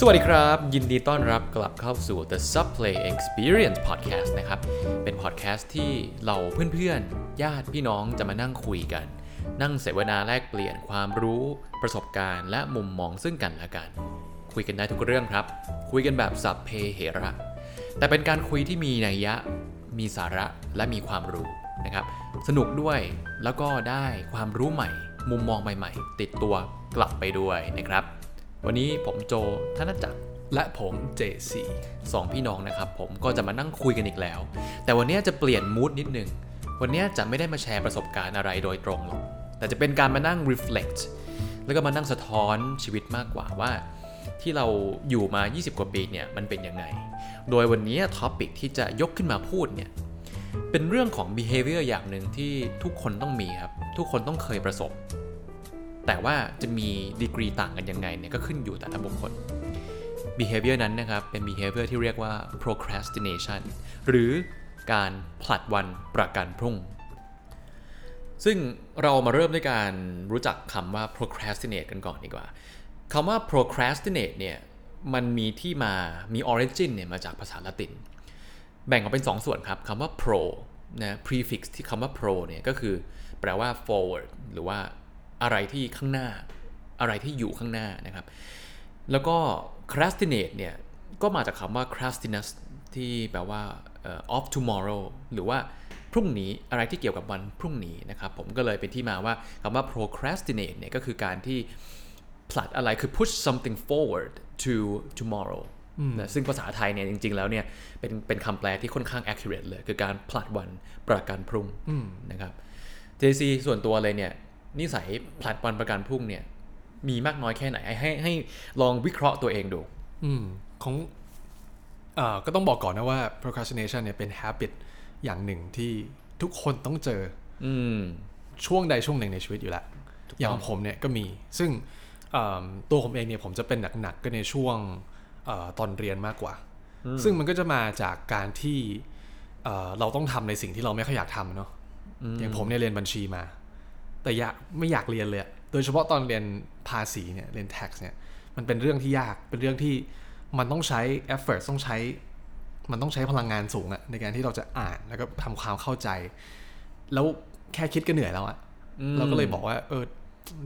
สวัสดีครับ ยินดีต้อนรับกลับเข้าสู่ The Subplay Experience Podcast นะครับ เป็นพอดแคสต์ที่เราเพื่อนๆ ญาติพี่น้องจะมานั่งคุยกัน นั่งเสวนาแลกเปลี่ยนความรู้ ประสบการณ์และมุมมองซึ่งกันและกัน คุยกันได้ทุกเรื่องครับ คุยกันแบบสับเพเหระ แต่เป็นการคุยที่มีนัยยะ มีสาระและมีความรู้นะครับ สนุกด้วยแล้วก็ได้ความรู้ใหม่ มุมมองใหม่ๆ ติดตัวกลับไปด้วยนะครับ วันนี้ผมโจธนจักรและผม JC สองพี่น้องนะครับ ผมก็จะมานั่งคุยกันอีกแล้ว แต่วันนี้จะเปลี่ยนมูดนิดนึง วันนี้จะไม่ได้มาแชร์ประสบการณ์อะไรโดยตรงหรอก แต่จะเป็นการมานั่ง reflect แล้วก็มานั่งสะท้อนชีวิตมากกว่าว่า ที่เราอยู่มา 20 กว่าปีเนี่ยมันเป็นยังไง โดยวันนี้ท็อปิกที่จะยกขึ้นมาพูดเนี่ยเป็นเรื่องของ behavior อย่างหนึ่งที่ทุกคนต้องมีครับ ทุกคนต้องเคยประสบ แต่ว่าจะมีดีกรีต่างกันยังไงเนี่ยก็ขึ้นอยู่แต่ละบุคคล behavior นั้นนะครับ เป็น behavior ที่เรียกว่า procrastination หรือการผลัดวันประกันพรุ่ง ซึ่งเรามาเริ่มด้วยการรู้จักคำว่า procrastinate กันก่อนดีกว่าคำว่า procrastinate เนี่ยมันมีที่มา มี origin เนี่ยมาจากภาษาละติน แบ่งออกเป็น 2ส่วนครับคำว่า pro นะ prefix ที่คำว่า pro เนี่ยก็คือแปลว่า forward หรือว่า อะไรที่ข้างหน้า อะไรที่อยู่ข้างหน้านะครับ แล้วก็ crastinate เนี่ย ก็มาจากคำว่า crastiness ที่แปลว่าเอ่อ of tomorrow หรือว่าพรุ่งนี้อะไรที่เกี่ยวกับวันพรุ่งนี้นะครับ ผมก็เลยเป็นที่มาว่าคำว่า procrastinate เนี่ยก็คือการที่ผลัดอะไรคือ push something forward to tomorrow นะซึ่งภาษาไทยเนี่ยจริง ๆ แล้วเนี่ยเป็นเป็นคำแปลที่ค่อนข้าง accurate เลย คือการผลัดวันประกันพรุ่งนะครับ JC ส่วนตัวเลยเนี่ย นิสัยผลัดวันประกันพรุ่งเนี่ย มีมากน้อยแค่ไหน ให้ให้ให้ลองวิเคราะห์ตัวเองดู อืมของเอ่อก็ต้องบอกก่อนนะว่า procrastination เนี่ยเป็น habit อย่างหนึ่งที่ทุกคนต้องเจอ อืมช่วงใดช่วงหนึ่งในชีวิตอยู่แล้ว อย่างของผมเนี่ยก็มี ซึ่งเอิ่มตัวผมเองเนี่ยผมจะเป็นหนักๆก็ในช่วงเออตอนเรียนมากกว่า ซึ่งมันก็จะมาจากการที่เอ่อเราต้องทำในสิ่งที่เราไม่ค่อยอยากทำเนาะอย่างผมเนี่ยเรียนบัญชีมา แต่อยากไม่อยากเรียนเลยอะโดยเฉพาะตอนเรียนภาษีเนี่ย เรียน tax เนี่ย มันเป็นเรื่องที่ยาก เป็นเรื่องที่มันต้องใช้ effort ต้องใช้ มันต้องใช้พลังงานสูงอะในการที่เราจะอ่านแล้วก็ทำความเข้าใจ แล้วแค่คิดก็เหนื่อยแล้วอะเราก็เลยบอกว่า เออ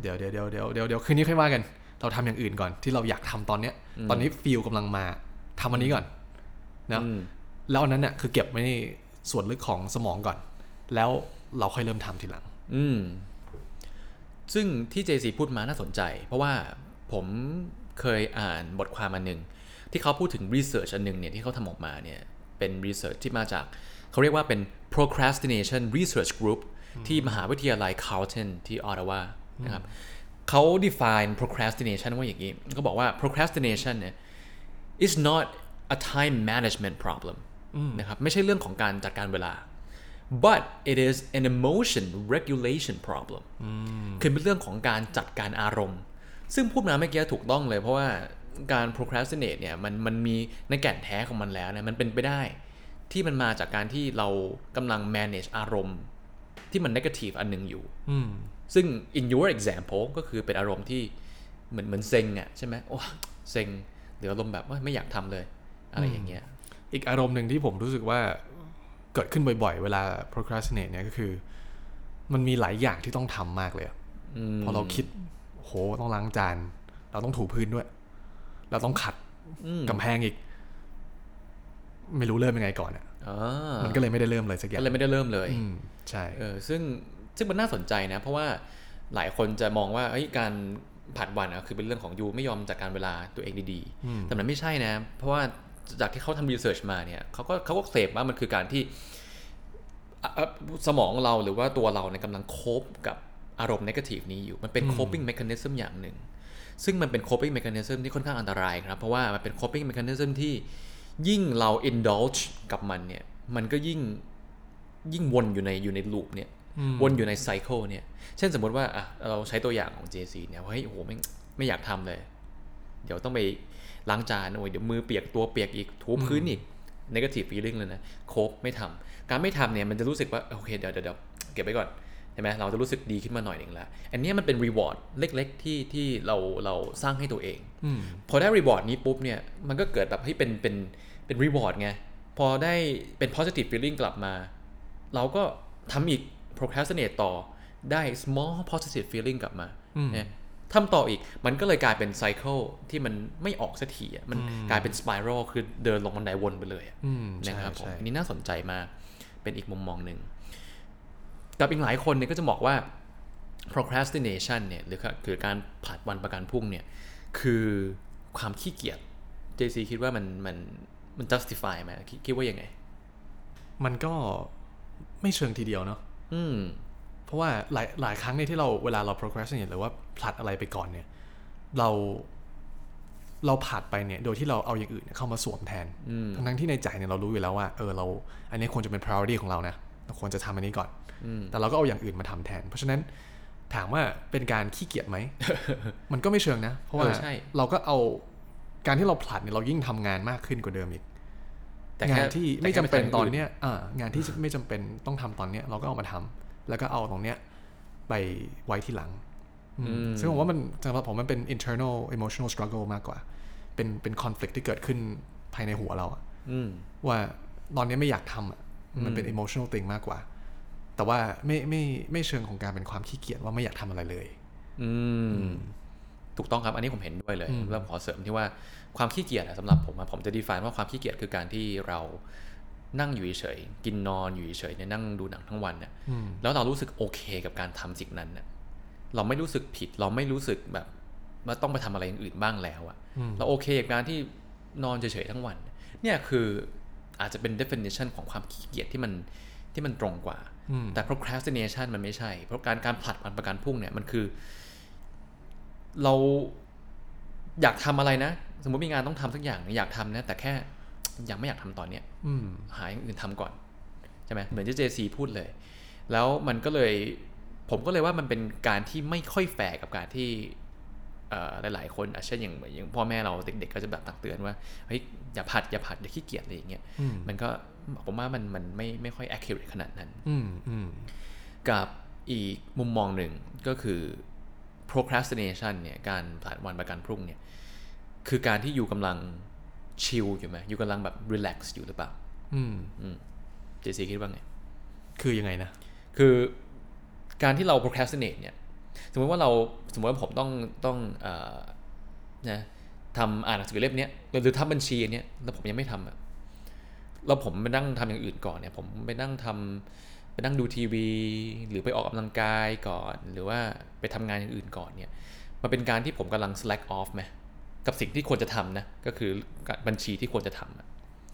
เดี๋ยวเดี๋ยวเดี๋ยวเดี๋ยวเดี๋ยวเดี๋ยวคืนนี้ค่อยว่ากัน เราทำอย่างอื่นก่อนที่เราอยากทำตอนเนี้ย ตอนนี้ฟิลกำลังมาทำอันนี้ก่อนนะอืมแล้วอันนั้นเนี่ยคือเก็บไว้ในส่วนลึกของสมองก่อน แล้วเราค่อยเริ่มทำทีหลัง อืม ซึ่งที่ JC พูดมาน่าสนใจ เพราะว่าผมเคยอ่านบทความอันหนึ่งที่เขาพูดถึง research อันหนึ่งเนี่ยที่เขาทำออกมาเนี่ยเป็น research ที่มาจากเขาเรียกว่าเป็น procrastination research group ที่มหาวิทยาลัย Carleton ที่ออตตาวานะครับเขา define procrastination ว่าอย่างนี้เขาบอกว่า procrastination เนี่ย is not a time management problem นะครับไม่ใช่เรื่องของการจัดการเวลา but it is an emotion regulation problem คือเป็นเรื่องของการจัดการอารมณ์ ซึ่งพูดมาเมื่อกี้ถูกต้องเลยเพราะว่าการ procrastinate เนี่ยมันมันมีในแก่นแท้ของมันแล้วเนี่ยมันเป็นไปได้ที่มันมาจากการที่เรากำลัง manage อารมณ์ ที่มัน negative อันหนึงอยู่อืมซึ่ง in your example ก็คือเป็นอารมณ์ที่เหมือนเหมือนเซ็งอะใช่ไหมโอ้เซ็งหรืออารมณ์แบบว่าไม่อยากทำเลย อะไรอย่างเงี้ย อีกอารมณ์หนึ่งที่ผมรู้สึกว่า เกิดขึ้นบ่อยๆ เวลา procrastinate เนี่ยก็คือ มันมีหลายอย่างที่ต้องทำมากเลยอะพอเราคิดโหต้องล้างจาน เราต้องถูพื้นด้วย เราต้องขัดกำแพงอีก ไม่รู้เริ่มยังไงก่อนอะอ่ามันก็เลยไม่ได้เริ่มเลยสักอย่าก็งเลยไม่ได้เริ่มเลยอืมใช่เออซึ่งซึ่งมันน่าสนใจนะ เพราะว่าหลายคนจะมองว่าเอ้ยการผัดวันอะคือเป็นเรื่องของยูไม่ยอมจัดการเวลาตัวเองดีๆแต่มันไม่ใช่นะ เพราะว่า จากที่เขาทำรีเสิร์ชมาเนี่ยเขาก็เขาก็เสพว่ามันคือการที่อะอะสมองเราหรือว่าตัวเราเนี่ยกำลังโคบกับอารมณ์นกาทีฟนี้อยู่ มันเป็น coping mechanism อย่างหนึ่ง ซึ่งมันเป็น coping mechanism ที่ค่อนข้างอันตรายครับ เพราะว่ามันเป็น coping mechanism ที่ยิ่งเรา indulge กับมันเนี่ย มันก็ยิ่งยิ่งวนอยู่ในอยู่ใน loop เนี่ย วนอยู่ใน cycle เนี่ย เช่นสมมติว่าอะเราใช้ตัวอย่างของ JC เนี่ยว่าเฮ้ยโอ้โหไม่ไม่อยากทำเลย เดี๋ยวต้องไป ล้างจานโอ้ยเดี๋ยวมือเปียกตัวเปียกอีกถูพื้นอีก negative feeling เลยนะโคบไม่ทำการไม่ทำเนี่ยมันจะรู้สึกว่าโอเคเดี๋ยวเดี๋ยวเดี๋ยวเก็บไว้ก่อนใช่ช่ไหมเราจะรู้สึกดีขึ้นมาหน่อยหนึ่งแล้วอันเนี้ยมันเป็น reward เล็กๆที่ที่เราเราสร้างให้ตัวเองอืมพอได้ reward นี้ปุ๊บเนี่ยมันก็เกิดแบบให้ยเป็นเป็นเป็น reward ไงพอได้เป็น positive feeling กลับมา เราก็ทำอีก procrastinate ต่อได้ small positive feeling กลับมาอืมเนี่ย ทำต่ออีก มันก็เลยกลายเป็น cycle ที่มันไม่ออกสักทีอะมันกลายเป็น spiral คือเดินลงบันไดวนไปเลยอะอืมนะครับผมใช่อันนี้น่าสนใจมาก เป็นอีกมุมมองหนึ่งกับอีกหลายคนเนี่ยก็จะบอกว่า procrastination เนี่ยหรือคือการผลัดวันประกันพรุ่งเนี่ยคือความขี้เกียจ JC คิดว่ามันมันมัน justify ไหมคิดคิดว่ายังไง มันก็ไม่เชิงทีเดียวเนาะอืม เพราะว่าหลายหลายครั้งเนี่ยที่เราเวลาเรา procrastinate หรือว่าผลัดอะไรไปก่อนเนี่ย เราเราผลัดไปเนี่ยโดยที่เราเอาอย่างอื่นเนี่ยเข้ามาสวมแทนอืมทั้งทั้งที่ในใจเนี่ยเรารู้อยู่แล้วว่าเออเรา อันนี้ควรจะเป็น priority ของเรานะเราควรจะทำอันนี้ก่อนอืมแต่เราก็เอาอย่างอื่นมาทำแทน เพราะฉะนั้นถามว่าเป็นการขี้เกียจไหม มันก็ไม่เชิงนะ เพราะว่าเออใช่เราก็เอาการที่เราผลัดเนี่ยเรายิ่งทำงานมากขึ้นกว่าเดิมอีกแต่งาแค่นที่แต่ไม่แค่จำเป็นทำตอนย่างเนี้ยอ่างานที่ไม่จำเป็นต้องทำตอนเนี้ยเราก็เอามาทำ แล้วก็เอาตรงเนี้ยไปไว้ที่หลังอืมซึ่งผมว่ามันสำหรับผมมันเป็น internal emotional struggle มากกว่า เป็นเป็น conflict ที่เกิดขึ้นภายในหัวเราอะอืมว่าตอนนี้ไม่อยากทำอะมันเป็น emotional thing มากกว่า แต่ว่าไม่ไม่ไม่เชิงของการเป็นความขี้เกียจว่าไม่อยากทำอะไรเลยอืมถูกต้องครับ อันนี้ผมเห็นด้วยเลยอืมแล้วผมขอเสริมที่ว่าความขี้เกียจอะสำหรับผมอะผมจะ define ว่าความขี้เกียจคือการที่เรา นั่งอยู่เฉยๆกินนอนอยู่เฉยๆเนี่ยนั่งดูหนังทั้งวันเนี่ยอืมแล้วเรารู้สึกโอเคกับการทำสิ่งนั้นเนี่ยเราไม่รู้สึกผิด เราไม่รู้สึกแบบว่าต้องไปทำอะไรอย่างอื่นบ้างแล้วอะอืมเราโอเคกับการที่นอนเฉยๆทั้งวัน เนี่ยคืออาจจะเป็น definition ของความขี้เกียจที่มันที่มันตรงกว่าอืมแต่ procrastination มันไม่ใช่ เพราะการการผลัดวันประกันพรุ่งเนี่ยมันคือ เราอยากทำอะไรนะ สมมติมีงานต้องทำสักอย่างอยากทำนะแต่แค่ ยังไม่อยากทำตอนเนี้ยอืมหาอย่างอื่นทำก่อนใช่ไหมเหมือนที่เจซีพูดเลย แล้วมันก็เลย ผมก็เลยว่ามันเป็นการที่ไม่ค่อยแฟร์กับการที่เอ่อหลาย ๆ คนอะเช่นอย่างอย่างพ่อแม่เราเด็ก ๆ ก็จะแบบตักเตือนว่าเฮ้ยอย่าผัดอย่าผัดอย่าขี้เกียจอะไรอย่างเงี้ยอืมมันก็ผมว่ามันมันไม่ไม่ค่อย accurate ขนาดนั้นอืมอืมกับอีกมุมมองหนึ่งก็คือ procrastination เนี่ยการผลัดวันประกันพรุ่งเนี่ยคือการที่อยู่กำลัง ชิลอยู่ไหมอยู่กำลังแบบ relax อยู่หรือเปล่าอืมเจซีคิดว่าไง คือยังไงนะ คือการที่เรา procrastinate เนี่ย สมมติว่าเราสมมติว่าผมต้องต้องเอ่อนะทำอ่านหนังสือเล่มเนี้ยหรือทำบัญชีอันเนี้ยแล้วผมยังไม่ทำอะแล้วผมไปนั่งทำอย่างอื่นก่อนเนี่ย ผมไปนั่งทำไปนั่งดูทีวี หรือไปออกกำลังกายก่อน หรือว่าไปทำงานอย่างอื่นก่อนเนี่ย มันเป็นการที่ผมกำลัง slack off ไหม กับสิ่งที่ควรจะทำนะ ก็คือบัญชีที่ควรจะทำอะ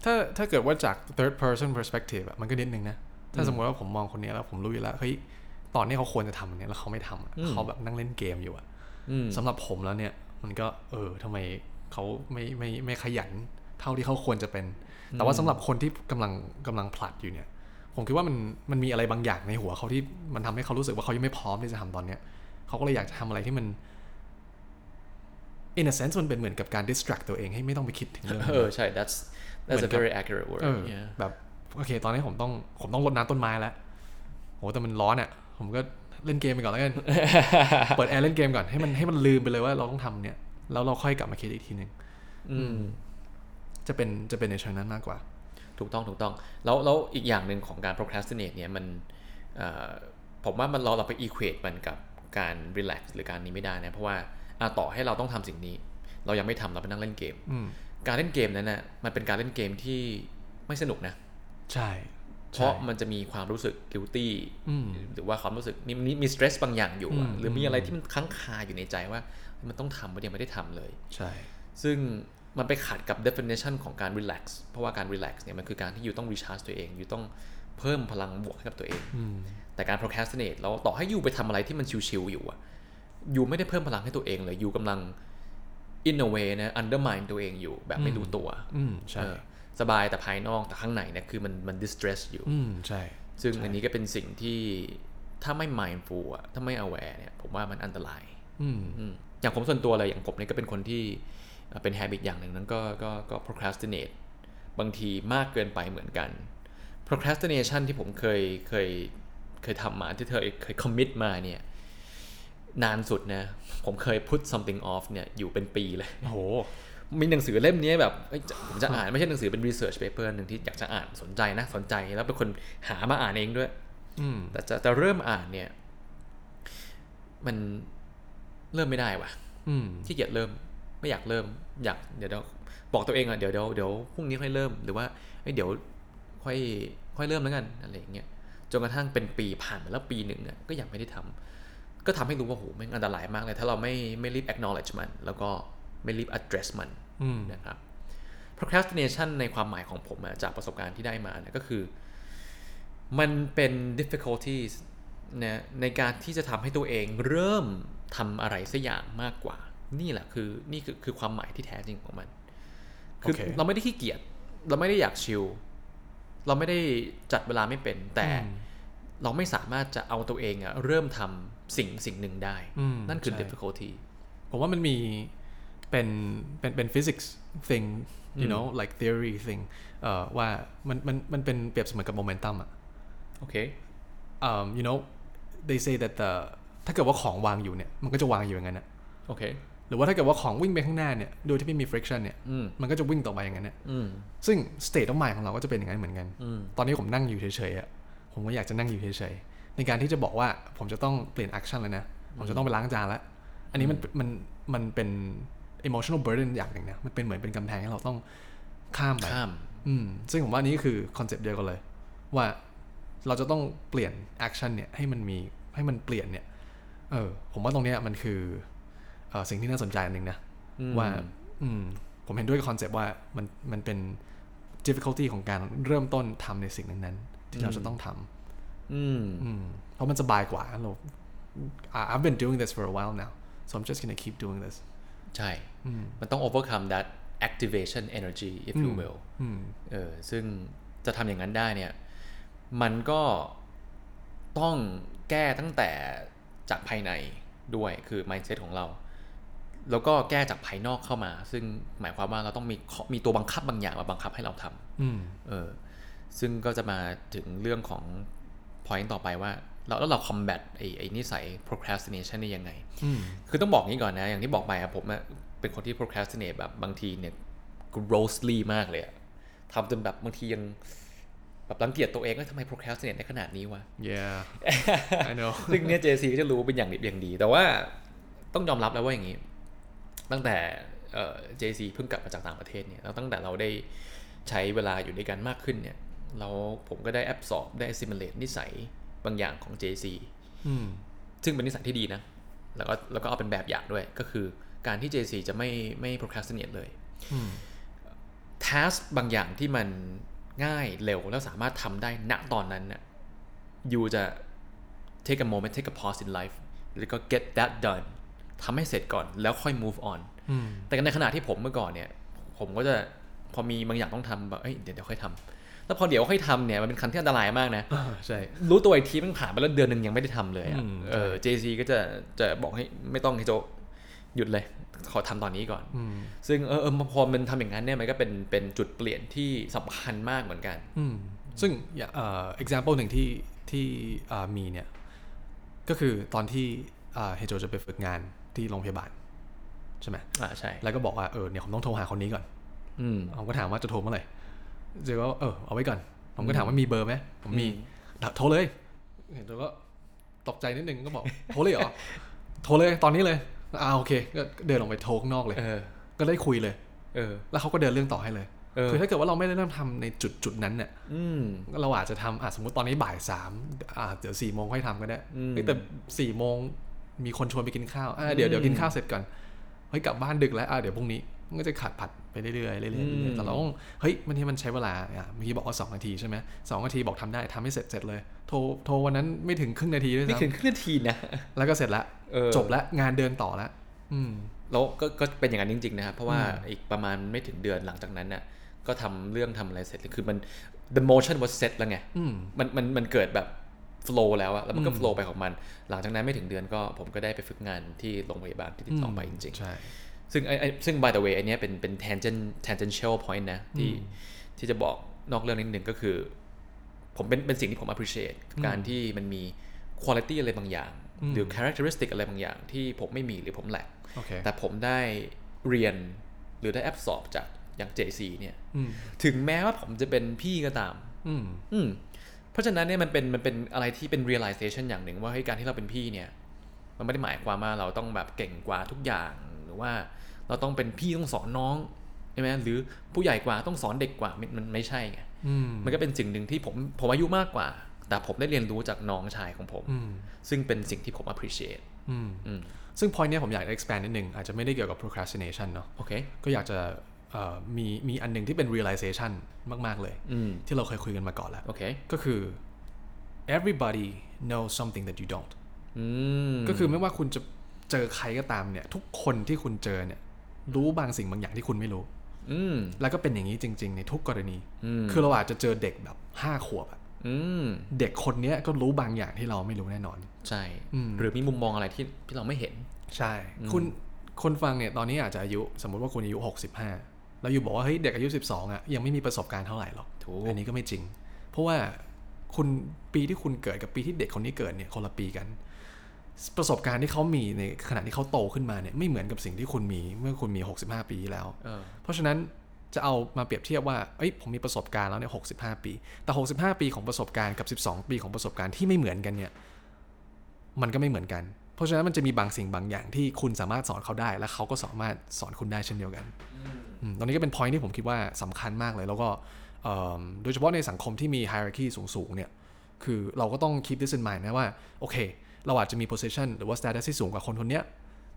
ถ้าถ้าเกิดว่าจาก third person perspective อะมันก็นิดนึงนะ ถ้าสมมติว่าผมมองคนเนี้ยแล้วผมรู้อยู่แล้วเฮ้ยตอนนี้เขาควรจะทำอันเนี้ยแล้วเขาไม่ทำอะอืมเขาแบบนั่งเล่นเกมอยู่อะอืมสำหรับผมแล้วเนี่ย มันก็เออทำไมเขาไม่ไม่ไม่ขยันเท่าที่เขาควรจะเป็น แต่ว่าสำหรับคนที่กำลังกำลังผลัดอยู่เนี่ย ผมคิดว่ามันมันมีอะไรบางอย่างในหัวเขาที่มันทำให้เขารู้สึกว่าเขายังไม่พร้อมที่จะทำตอนเนี้ยเขาก็เลยอยากจะทำอะไรที่มัน in a sense มันเป็นเหมือนกับการ distract ตัวเองให้ไม่ต้องไปคิดถึงเรื่องนั้นเออใช่ that's that's a very accurate word เออ yeah แบบโอเค ตอนนี้ผมต้องผมต้องรดน้ำต้นไม้แล้วโหแต่มันร้อนอะผมก็เล่นเกมไปก่อนแล้วกัน เปิดแอร์เล่นเกมก่อนให้มันให้มันลืมไปเลยว่าเราต้องทำเนี่ย แล้วเราค่อยกลับมาคิดอีกทีหนึ่งอืมจะเป็นจะเป็นในเชิงนั้นมากกว่า ถูกต้องถูกต้อง แล้วแล้วอีกอย่างหนึ่งของการ procrastinate เนี่ยมันเอ่อผมว่ามันเราเราไป equate มันกับการ relax หรือการนี้ไม่ได้นะ เพราะว่าอะ ต่อให้เราต้องทำสิ่งนี้ เรายังไม่ทำเราไปนั่งเล่นเกมอืมการเล่นเกมนั้นนะมันเป็นการเล่นเกมที่ไม่สนุกนะ ใช่ เพราะมันจะมีความรู้สึก guilty อืมหรือว่าความรู้สึกมีมีมี stress บางอย่างอยู่อะอืมหรือมีอะไรที่มันค้างคาอยู่ในใจว่า มันต้องทำมันยังไม่ได้ทำเลย ใช่ ซึ่งมันไปขัดกับ definition ของการ relax เพราะว่าการ relax เนี่ยมันคือการที่อยู่ต้อง recharge ตัวเองอยู่ต้องเพิ่มพลังบวกให้กับตัวเองอืมแต่การ procrastinate เราต่อให้อยู่ไปทำอะไรที่มันชิวๆอยู่อะอ ยู่ไม่ได้เพิ่มพลังให้ตัวเองเลยอยู่กำลัง in a way นะ undermine ตัวเองอยู่แบบไม่รู้ตัวอืมใช่เออสบายแต่ภายนอกแต่ข้างในเนี่ยคือมันมัน distress อยู่อืมใช่ ซึ่งอันนี้ก็เป็นสิ่งที่ถ้าไม่ mindful อะถ้าไม่ aware เนี่ย ผมว่ามันอันตราย อืมอืมอย่างผมส่วนตัวเลยอย่างผมเนี่ยก็เป็นคนที่เอ่อเป็น habit อย่างหนึ่งนั้นก็ก็ก็ procrastinate บางทีมากเกินไปเหมือนกัน procrastination ที่ผมเคยเคยเคยทำมาที่เธอเคย commit มาเนี่ย นานสุดนะ ผมเคย put something off เนี่ยอยู่เป็นปีเลยโอ้โหมีหนังสือเล่มนี้แบบเอ้ยจะผมจะอ่านไม่ใช่หนังสือเป็น research paper หนึ่งที่อยากจะอ่านสนใจนะสนใจแล้วเป็นคนหามาอ่านเองด้วยอืมแต่จะจะเริ่มอ่านเนี่ย มันเริ่มไม่ได้ว่ะอืมขี้เกียจเริ่ม ไม่อยากเริ่ม อยากเดี๋ยวเดี๋ยวบอกตัวเองอะเดี๋ยวเดี๋ยวเดี๋ยวพรุ่งนี้ค่อยเริ่มหรือว่าเอ้ยเดี๋ยวค่อยค่อยเริ่มแล้วกันอะไรอย่างเงี้ยจนกระทั่งเป็นปีผ่านมาแล้วปีหนึ่งอะก็ยังไม่ได้ทำ ก็ทำให้รู้ว่าโหแม่งอันตรายมากเลย ถ้าเราไม่ไม่รีบ acknowledge มัน แล้วก็ไม่รีบ address มันอืมนะครับ procrastination ในความหมายของผมอะจากประสบการณ์ที่ได้มาเนี่ยก็คือ มันเป็น difficulties นะในการที่จะทำให้ตัวเองเริ่มทำอะไรสักอย่างมากกว่า นี่แหละคือนี่คือคือความหมายที่แท้จริงของมัน คือโอเคเราไม่ได้ขี้เกียจเราไม่ได้อยากชิลเราไม่ได้จัดเวลาไม่เป็น แต่เราไม่สามารถจะเอาตัวเองอะเริ่มทำ สิ่งสิ่งหนึ่งได้อืมนั่นคือใช่ difficulty ผมว่ามันมีเป็นเป็นเป็น physics thing you know like theory thing เอ่อว่ามันมันมันเป็นเปรียบเสมือนกับ momentum อะโอเค um, you know they say that the ถ้าเกิดว่าของวางอยู่เนี่ย มันก็จะวางอยู่อย่างนั้นนะโอเค หรือว่าถ้าเกิดว่าของวิ่งไปข้างหน้าเนี่ย โดยที่ไม่มี friction เนี่ยอืมมันก็จะวิ่งต่อไปอย่างนั้นนะอืมซึ่ง state of mind ของเราก็จะเป็นอย่างนั้นเหมือนกันอืมตอนนี้ผมนั่งอยู่เฉยๆอะผมก็อยากจะนั่งอยู่เฉยๆ ในการที่จะบอกว่าผมจะต้องเปลี่ยน action แล้วนะ ผมจะต้องไปล้างจานแล้ว อันนี้มันมันมันเป็น emotional burden อย่างหนึ่งนะมันเป็นเหมือนเป็นกำแพงให้เราต้องข้ามไปข้ามอืมซึ่งผมว่านี่คือ concept เดียวกันเลย ว่าเราจะต้องเปลี่ยน action เนี่ยให้มันมีให้มันเปลี่ยนเนี่ยเออผมว่าตรงเนี้ยมันคือเออสิ่งที่น่าสนใจอันหนึ่งนะอืมว่าอืมผมเห็นด้วยกับคอนเซปต์ว่ามันมันเป็น difficulty ของการเริ่มต้นทำในสิ่งนั้นๆที่เราจะต้องทอืมำ อืมเพราะมันสบายกว่าเรา I- I've been doing this for a while now so I'm just gonna keep doing this ใช่ มันต้อง overcome that activation energy if you อืม will อืมเออซึ่งจะทำอย่างนั้นได้เนี่ย มันก็ต้องแก้ตั้งแต่จากภายในด้วยคือ mindset ของเรา แล้วก็แก้จากภายนอกเข้ามา ซึ่งหมายความว่าเราต้องมีข้อมีตัวบังคับบางอย่างมาบังคับให้เราทำอืมเออซึ่งก็จะมาถึงเรื่องของ point ต่อไปว่าแล้วแล้วเรา combat ไอ้ไอ้นิสัย procrastination ได้ยังไงอืมคือต้องบอกงี้ก่อนนะ อย่างที่บอกไปอะผมอะเป็นคนที่ procrastinate แบบบางทีเนี่ย grossly มากเลยอะทำจนแบบบางทียังแบบรังเกียจตัวเองว่าทำไม procrastinate ได้ขนาดนี้วะ yeah I know ซึ่งเนี่ย JC ก็จะรู้เป็นอย่างดีอย่างดี แต่ว่าต้องยอมรับแล้วว่าอย่างนี้ ตั้งแต่เอ่อ JC เพิ่งกลับมาจากต่างประเทศเนี่ยแล้วตั้งแต่เราได้ใช้เวลาอยู่ด้วยกันมากขึ้นเนี่ย เราผมก็ได้ absorb ได้ assimilate นิสัยบางอย่างของ JC อืมซึ่งเป็นนิสัยที่ดีนะ แล้วก็แล้วก็เอาเป็นแบบอย่างด้วย ก็คือการที่ JC จะไม่ไม่ procrastinate เลยอืม task บางอย่างที่มันง่ายเร็วแล้วสามารถทำได้ณตอนนั้นน่ะ you จะ take a moment take a pause in life แล้วก็ get that done ทำให้เสร็จก่อนแล้วค่อย move on อืมแต่ในขณะที่ผมเมื่อก่อนเนี่ย ผมก็จะพอมีบางอย่างต้องทำแบบเอ้ยเดี๋ยวเดี๋ยวค่อยทำ แล้วพอเดี๋ยวค่อยทำเนี่ยมันเป็นคันที่อันตรายมากนะอ่าใช่รู้ตัวอีกทีมันผ่านไปแล้วเดือนหนึ่งยังไม่ได้ทำเลยอะอืมเออ JC ก็จะจะบอกให้ไม่ต้องให้โจหยุดเลย ขอทำตอนนี้ก่อนอืมซึ่งเออเออพอมันทำอย่างนั้นเนี่ยมันก็เป็นเป็นจุดเปลี่ยนที่สำคัญมากเหมือนกันอืมซึ่งอย่างเอ่อ example หนึ่งที่ที่อ่ามีเนี่ยก็คือตอนที่อ่าเฮโจจะไปฝึกงานที่โรงพยาบาลใช่ไหมอ่าใช่ แล้วก็บอกว่าเออเนี่ยผมต้องโทรหาคนนี้ก่อน อืมผมก็ถามว่าจะโทรเมื่อไหร่ เจก็เออเอาไว้ก่อน ผมก็ถามว่ามีเบอร์ไหมผมมีอืมโทรเลยเห็นโจก็ตกใจนิดนึงก็บอกโทรเลยเหรอโทรเลยตอนนี้เลยอ่าโอเค ก็เดินออกไปโทรข้างนอกเลยเออก็ได้คุยเลย เออ แล้วเขาก็เดินเรื่องต่อให้เลยเออคือถ้าเกิดว่าเราไม่ได้เริ่มทำในจุดจุดนั้นเนี่ยอืมเราอาจจะทำอะสมมติตอนนี้บ่ายสามอะเดี๋ยวสี่โมงค่อยทำก็ได้อืมเฮ้ยแต่สี่โมงมีคนชวนไปกินข้าวอะเดี๋ยวเดี๋ยวกินข้าวเสร็จก่อนเฮ้ยกลับบ้านดึกแล้วอะเดี๋ยวพรุ่งนี้ มันก็จะขัดผัดไปเรื่อยๆเรื่อยๆเรื่อยๆแต่เราต้องเฮ้ยมันที่มันใช้เวลาอะเมื่อกี้บอกว่าสองนาทีใช่ไหมสองนาทีบอกทำได้ทำให้เสร็จเสร็จเลยโทรโทรวันนั้นไม่ถึงครึ่งนาทีด้วยนี่ซ้ถึงครึ่งนาทีนะำแล้วก็เสร็จละเออจบละงานเดินต่อละอืมแล้วก็ก็เป็นอย่างนั้นจริงๆนะครับเพราะว่าอืมอีกประมาณไม่ถึงเดือนหลังจากนั้นน่ะก็ทำเรื่องทำอะไรเสร็จเลยคือมัน the motion was set แล้วไงอืมมันมันมันเกิดแบบ flow แล้วอะแล้วมันก็อืม flow ไปของมัน หลังจากนั้นไม่ถึงเดือนก็ผมก็ได้ไปฝึกงานที่โรงพยาบาลที่ติดต่อไปจริงใช่ๆ ซึ่งไอ้ไอ้ซึ่ง by the way อันเนี้ยเป็นเป็น tangent tangential point นะที่ที่จะบอกนอกเรื่องนิดนึงก็คือ ผมเป็นเป็นสิ่งที่ผม appreciate การที่มันมี quality อะไรบางอย่าง หรือ characteristic อะไรบางอย่าง ที่ผมไม่มีหรือผมแหลกโอเคแต่ผมได้เรียนหรือได้แอบสอบจากอย่าง JC เนี่ยอืมถึงแม้ว่าผมจะเป็นพี่ก็ตาม อืมอืมเพราะฉะนั้นเนี่ยมันเป็นมันเป็นอะไรที่เป็น realization อย่างหนึ่งว่าเฮ้ยการที่เราเป็นพี่เนี่ย มันไม่ได้หมายความว่าเราต้องแบบเก่งกว่าทุกอย่าง หรือว่าเราต้องเป็นพี่ต้องสอนน้องใช่ไหมหรือผู้ใหญ่กว่าต้องสอนเด็กกว่ามันมันไม่ใช่ไงอืมมันก็เป็นสิ่งหนึ่งที่ผมผมอายุมากกว่า แต่ผมได้เรียนรู้จากน้องชายของผมอืมซึ่งเป็นสิ่งที่ผม appreciate อืมอืมซึ่ง point เนี้ยผมอยากจะ expand นิดนึงอาจจะไม่ได้เกี่ยวกับ procrastination เนาะโอเคก็อยากจะเอ่อมีมีอันหนึ่งที่เป็น realization มาก ๆ เลยอืมที่เราเคยคุยกันมาก่อนแล้วโอเคก็คือ everybody knows something that you don't อืมก็คือไม่ว่าคุณจะ เจอใครก็ตามเนี่ย ทุกคนที่คุณเจอเนี่ย รู้บางสิ่งบางอย่างที่คุณไม่รู้ อืมแล้วก็เป็นอย่างนี้จริง ๆ ในทุกกรณีอืมคือเราอาจจะเจอเด็กแบบห้าขวบอะอืมเด็กคนเนี้ยก็รู้บางอย่างที่เราไม่รู้แน่นอน ใช่อืมหรือมีมุมมองอะไรที่ที่เราไม่เห็น ใช่ คุณคนฟังเนี่ยตอนนี้อาจจะอายุ สมมุติว่าคุณอายุ 65 แล้วอยู่บอกว่าเฮ้ยเด็กอายุ 12อะยังไม่มีประสบการณ์เท่าไหร่หรอกถูกอันนี้ก็ไม่จริง เพราะว่าคุณปีที่คุณเกิดกับปีที่เด็กคนนี้เกิดเนี่ยคนละปีกัน ประสบการณ์ที่เขามีในขณะที่เขาโตขึ้นมาเนี่ยไม่เหมือนกับสิ่งที่คุณมีเมื่อคุณมี 65 ปีที่แล้วเออเพราะฉะนั้นจะเอามาเปรียบเทียบว่าเอ้ยผมมีประสบการณ์แล้วเนี่ย65ปี แต่ 65 ปีของประสบการณ์กับ 12 ปีของประสบการณ์ที่ไม่เหมือนกันเนี่ยมันก็ไม่เหมือนกัน เพราะฉะนั้นมันจะมีบางสิ่งบางอย่างที่คุณสามารถสอนเขาได้ และเขาก็สามารถสอนคุณได้เช่นเดียวกันอืมตรงนี้ก็เป็น point ที่ผมคิดว่าสำคัญมากเลย แล้วก็เอิ่มโดยเฉพาะในสังคมที่มี hierarchy สูงๆเนี่ยคือเราก็ต้อง keep this in mind นะว่าโอเค เราอาจจะมี position หรือว่า status ที่สูงกว่าคนคนเนี้ย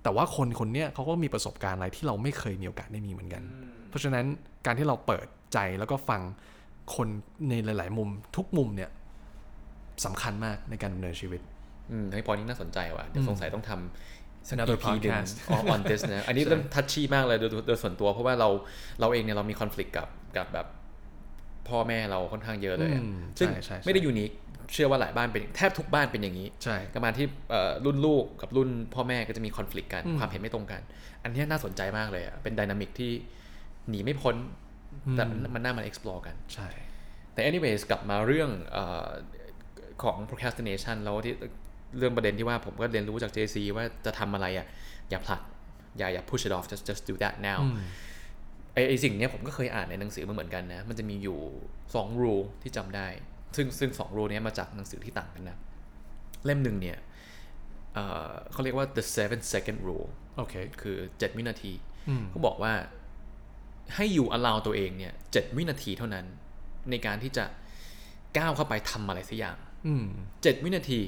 แต่ว่าคนคนเนี้ยเขาก็มีประสบการณ์อะไรที่เราไม่เคยมีโอกาสได้มีเหมือนกัน เพราะฉะนั้นการที่เราเปิดใจแล้วก็ฟังคนในหลาย ๆ มุมทุกมุมเนี่ยสำคัญมากในการดำเนินชีวิตอืมไอ้พอนี้น่าสนใจว่ะเดี๋ยวสงสัยต้องทำสัก Another EP หนึ่ง podcast on on this นะอันนี้เริ่มทัชชี่มากเลยโดยโดยโดยส่วนตัว เพราะว่าเราเราเองเนี่ยเรามีคอน FLICT กับกับแบบพ่อแม่เราค่อนข้างเยอะเลยอะอืมซึ่งใช่ใช่ใช่ไม่ได้ยูนิค เชื่อว่าหลายบ้านเป็นแทบทุกบ้านเป็นอย่างนี้ใช่กับการที่เอ่อรุ่นลูกกับรุ่นพ่อแม่ก็จะมีคอน FLICT กันความเห็นไม่ตรงกัน อันเนี้ยน่าสนใจมากเลยอะเป็นดินามิกที่หนีไม่พ้น แต่มันมันน่ามา explore กันใช่แต่ anyways กลับมาเรื่องเออของ procrastination แล้วที่เรื่องประเด็นที่ว่าผมก็เรียนรู้จาก JC ว่าจะทำอะไรอะอย่าผลัดอย่าอย่า push it off just just do that now ไอไอสิ่งเนี้ยผมก็เคยอ่านในหนังสือมาเหมือนกันนะ มันจะมีอยู่ 2 rule ที่จำได้ ซึ่งซึ่งสอง rule เนี้ยมาจากหนังสือที่ต่างกันนะ เล่มหนึ่งเนี่ยเอ่อเขาเรียกว่า the seven second rule โอเคคือ 7 วินาทีอืมเขาบอกว่าให้อยู่ allow ตัวเองเนี่ยเจ็ดวินาทีเท่านั้น ในการที่จะก้าวเข้าไปทำอะไรสักอย่างอืมเจ็ดวินาที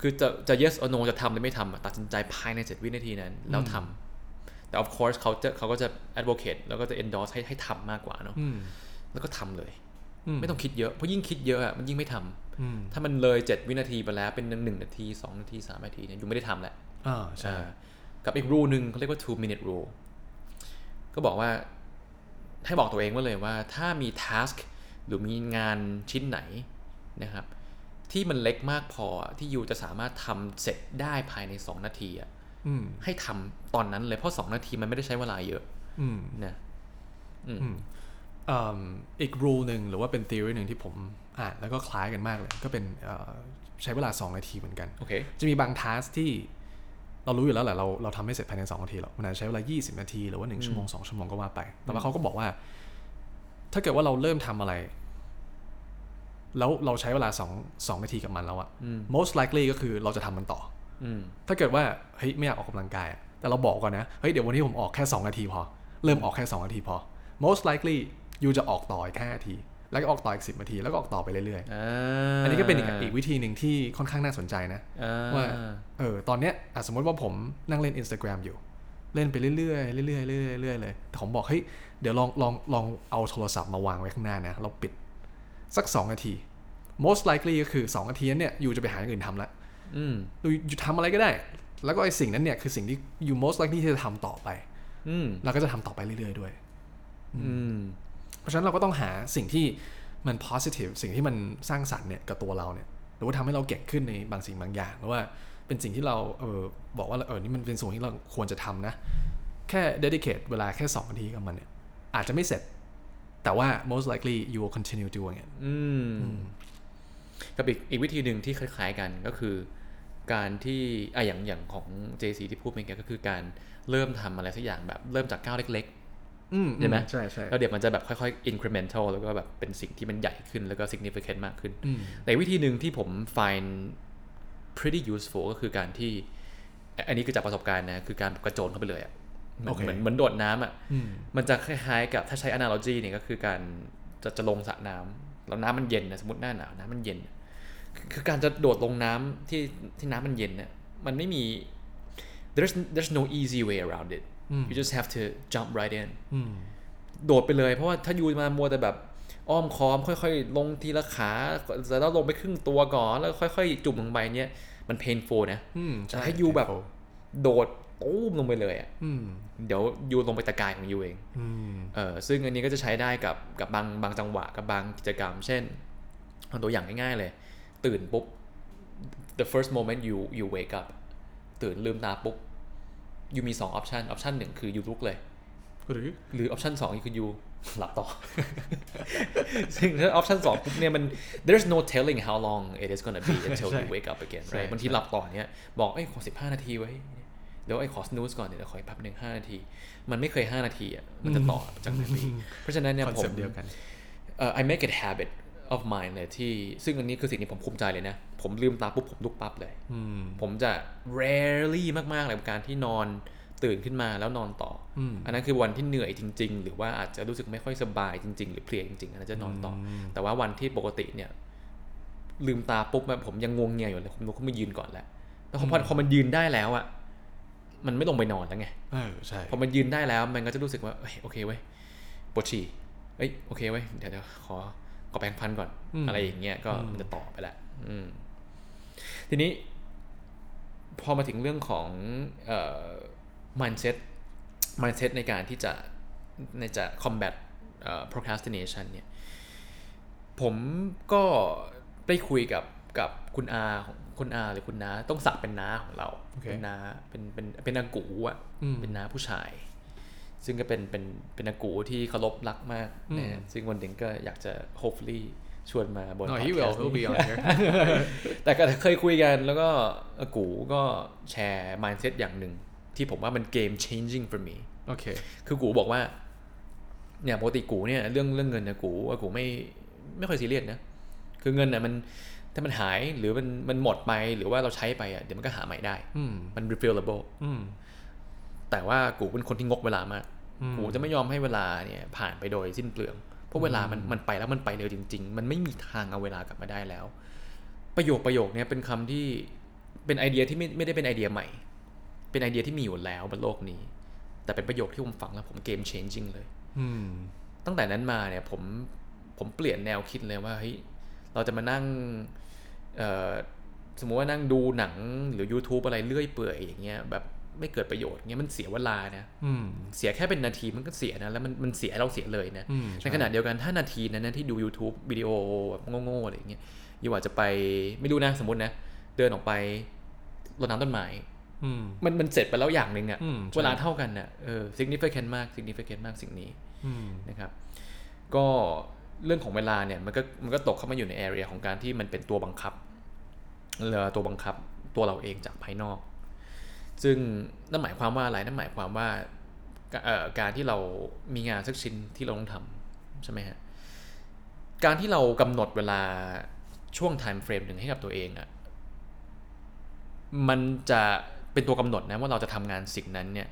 คือจะจะ yes or no จะทำหรือไม่ทำอะตัดสินใจภายในเจ็ดวินาทีนั้น แล้วทำแต่ of course เขาจะเขาก็จะ advocate แล้วก็จะ endorse ให้ให้ทำมากกว่าเนาะอืมแล้วก็ทำเลยอืม ไม่ต้องคิดเยอะเพราะยิ่งคิดเยอะอะมันยิ่งไม่ทำอืมถ้ามันเลยเจ็ดวินาทีไปแล้วเป็นหนึ่งนาทีสองนาทีสามนาทีเนี่ยยูไม่ได้ทำแหละอ่าใช่อ่ากับอีกรูหนึ่งเขาเรียกว่า two minute rule ก็บอกว่าให้บอกตัวเองไว้เลยว่าถ้ามี task หรือมีงานชิ้นไหนนะครับ ที่มันเล็กมากพอที่ยูจะสามารถทำเสร็จได้ภายใน 2 นาทีอะอืมให้ทำตอนนั้นเลยเพราะ 2 นาทีมันไม่ได้ใช้เวลาเยอะอืมนะ อืมอืมอีก rule หนึ่งหรือว่าเป็น theory หนึ่งที่ผมอ่านแล้วก็คล้ายกันมากเลย ก็เป็นเอ่อใช้เวลา 2 นาทีเหมือนกันโอเคจะมีบาง task ที่เรารู้อยู่แล้วแหละเราเราทำไม่เสร็จภายใน 2 นาทีหรอกมันอาจจะใช้เวลา 20 นาที หรือว่า 1 ชั่วโมง 2 ชั่วโมงก็ว่าไป แต่ว่าเขาก็บอกว่า ถ้าเกิดว่าเราเริ่มทำอะไร แล้วเราใช้เวลา2 2นาทีกับมันแล้วอะ most likely ก็คือเราจะทำมันต่ออืมถ้าเกิดว่าเฮ้ยไม่อยากออกกำลังกายอะแต่เราบอกก่อนนะเฮ้ยเดี๋ยววันนี้ผมออกแค่ 2 นาทีพอ เริ่มออกแค่ 2 นาทีพอ most likely ยูจะออกต่ออีก5นาที แล้วก็ออกต่ออีก10นาที แล้วก็ออกต่อไปเรื่อยอ่าๆอันนี้ก็เป็นอีกอีกวิธีหนึ่งที่ค่อนข้างน่าสนใจนะอ่าว่าเออตอนเนี้ยอะสมมติว่าผมนั่งเล่น Instagram อยู่ เล่นไปเรื่อยๆเรื่อยๆเรื่อยๆเรื่อยๆเลยแต่ผมบอกเฮ้ยเดี๋ยวลองลองลองเอาโทรศัพท์มาวางไว้ข้างหน้านะเราปิดสัก 2 นาที most likely ก็คือ 2 นาทีนั้นเนี่ยยูจะไปหาอย่างอื่นทำละอืมยูยูทำอะไรก็ได้ แล้วก็ไอ้สิ่งนั้นเนี่ยคือสิ่งที่ยู most likely ที่จะทำต่อไป อืมเราก็จะทำต่อไปเรื่อยๆด้วย อืม เพราะฉะนั้นเราก็ต้องหาสิ่งที่มัน positive สิ่งที่มันสร้างสรรค์เนี่ยกับตัวเราเนี่ยหรือว่าทำให้เราเก่งขึ้นในบางสิ่งบางอย่างหรือว่าเป็นสิ่งที่เราเออบอกว่าเออนี่มันเป็นส่วนที่เราควรจะทำนะ แค่ dedicate เวลาแค่2นาทีกับมันเนี่ยอาจจะไม่เสร็จ แต่ว่า most likely you will continue doing it กับอีกอีกวิธีหนึ่งที่คล้ายๆกันก็คือ การที่อะอย่างอย่างของ JC ที่พูดเมื่อกี้ก็คือการเริ่มทำอะไรสักอย่างแบบเริ่มจากก้าวเล็ก ใช่ไหมใช่ใช่ๆแล้วเดี๋ยวมันจะแบบค่อยๆ incremental แล้วก็แบบเป็นสิ่งที่มันใหญ่ขึ้นแล้วก็ significant มากขึ้นอืมแต่วิธีหนึ่งที่ผม find pretty useful ก็คือการที่ อันนี้คือจากประสบการณ์นะ คือการกระโจนเข้าไปเลยอะเหมือนโอเคเหมือนเหมือนโดดน้ำอะอืมมันจะคล้ายๆกับถ้าใช้ analogy เนี่ยก็คือการจะจะลงสระน้ำแล้วน้ำมันเย็นนะสมมติหน้าหนาวน้ำมันเย็นคือคือการจะโดดลงน้ำที่ที่น้ำมันเย็นเนี่ยมันไม่มี there's there's no easy way around it you just have to jump right in อืมโดดไปเลย เพราะว่าถ้ายูมามัวแต่แบบอ้อมค้อมค่อยๆ ลงทีละขาแล้วลงไปครึ่งตัวก่อนแล้วค่อยๆ จุ่มลงไปเนี่ยมัน painful นะอืมแต่ถ้ายูแบบโดดตู้มลงไปเลยอะอืมเดี๋ยวยูลงไปตะกายของยูเองอืมเออซึ่งอันนี้ก็จะใช้ได้กับกับบางบางจังหวะกับบางกิจกรรม เช่นเอาตัวอย่างง่ายๆเลย ตื่นปุ๊บ the first moment you you wake up ตื่นลืมตาปุ๊บ you มีสอง option option หนึ่งคือ you ลุกเลย หรือหรือ option สองคือ you หลับต่อ ซึ่งถ้า option สองปุ๊บเนี่ยมัน there's no telling how long it is gonna be until ใช่ you wake up again ใช่ right บางทีหลับต่อเนี่ยบอกเอ้ยขอสิบห้านาทีไว้เดี๋ยวไอ้ขอ snooze ก่อนเดี๋ยวขออีกแป๊บหนึ่งห้านาที มันไม่เคยห้านาทีอะมันจะต่อจากนั้นไปอีกเพราะฉะนั้นเนี่ยคอนผเซ็มปต์เดียวกันเอ่อ I make it habit of mine เลยที่ซึ่งอันนี้คือสิ่งที่ผมภูมิใจเลยนะ ผมลืมตาปุ๊บผมลุกปั๊บเลยอืมผมจะ rarely มากๆเลยกับการที่นอนตื่นขึ้นมาแล้วนอนต่ออมอันนั้นคือวันที่เหนื่อยจริง ๆ หรือว่าอาจจะรู้สึกไม่ค่อยสบายจริง ๆ หรือเพลียจริงๆอันนั้นจะนอนต่ออแต่ว่าวันที่ปกติเนี่ย ลืมตาปุ๊บอะผมยังงวงเงียอยู่เลยผมลุกขึ้นมายืนก่อนแล้วแล้วพอพอพอมันยืนได้แล้วอะมันไม่ลงไปนอนแล้วไงเออใช่พอมันยืนได้แล้วมันก็จะรู้สึกว่าเอ้ยโอเคเว้ยปวดฉี่เอ้ยโอเคเว้ยเดี๋ยวเดี๋ยวขอขอแปรงฟันก่อน อะไรอย่างเงี้ยก็มันจะต่อไปแหละอืม ทีนี้พอมาถึงเรื่องของเอ่อ mindset mindset ในการที่จะในจะ combat เอ่อ procrastination เนี่ย ผมก็ได้คุยกับกับคุณอาของคุณอาหรือคุณน้าต้องสักเป็นน้าของเราโอเคเป็นน้าเป็นเป็นเป็นอากูอะอืมเป็นน้าผู้ชาย ซึ่งก็เป็นเป็นเป็นอากูที่เคารพรักมากนะฮะซึ่งวันหนึ่งก็อยากจะ hopefully ชวนมาบน no he will podcast he'll นี้ be on here แต่ก็เคยคุยกันแล้วก็อากูก็แชร์ mindset อย่างหนึ่ง ที่ผมว่ามัน game changing for me โอเค คือกูบอกว่า เนี่ยปกติกูเนี่ยเรื่องเรื่องเงินนะกูว่ากูไม่ไม่ค่อยซีเรียสนะ คือเงินน่ะมันถ้ามันหายหรือมันมันหมดไปหรือว่าเราใช้ไปอะเดี๋ยวมันก็หาใหม่ได้อืมมัน refillable อืมแต่ว่ากูเป็นคนที่งกเวลามากอืมกูจะไม่ยอมให้เวลาเนี่ยผ่านไปโดยสิ้นเปลืองเพ ราะเวลามันมันไปแล้วมันไปเร็วจริง ๆ มันไม่มีทางเอาเวลากลับมาได้แล้ว ประโยคประโยคเนี้ยเป็นคำที่เป็นไอเดียที่ไม่ไม่ได้เป็นไอเดียใหม่ เป็นไอเดียที่มีอยู่แล้วบนโลกนี้ แต่เป็นประโยคที่ผมฟังแล้วผม game changing เลยอืมตั้งแต่นั้นมาเนี่ยผมผมเปลี่ยนแนวคิดเลยว่าเฮ้ยเราจะมานั่งเอ่อสมมุติว่านั่งดูหนังหรือ YouTube อะไรเลื่อยเปื่อยอย่างเงี้ยแบบ ไม่เกิดประโยชน์เงี้ยมันเสียเวลานะอืมเสียแค่เป็นนาทีมันก็เสียนะแล้วมันมันเสียให้เราเสียเลยนะอืมใช่ในขณะเดียวกันถ้านาทีนั้นนะที่ดู YouTube วิดีโอแบบโง่ๆอะไรอย่างเงี้ยอยู่อาจจะไปไม่รู้นะสมมตินะ เดินออกไปรดน้ำต้นไม้อืมมันมันเสร็จไปแล้วอย่างหนึ่งอะอืมใช่เวลาเท่ากันน่ะเออ significant มาก significant มากสิ่งนี้อืมนะครับ ก็เรื่องของเวลาเนี่ยมันก็มันก็ตกเข้ามาอยู่ใน area ของการที่มันเป็นตัวบังคับเรือตัวบังคับตัวเราเองจากภายนอก ซึ่งนั่นหมายความว่าอะไรนั่นหมายความว่าการที่เรามีงานสักชิ้นที่เราต้องทำใช่ไหมฮะการที่เรากำหนดเวลาช่วง time frame หนึ่งให้กับตัวเองอะมันจะเป็นตัวกำหนดนะว่าเราจะทำงานสิ่งนั้นเนี่ย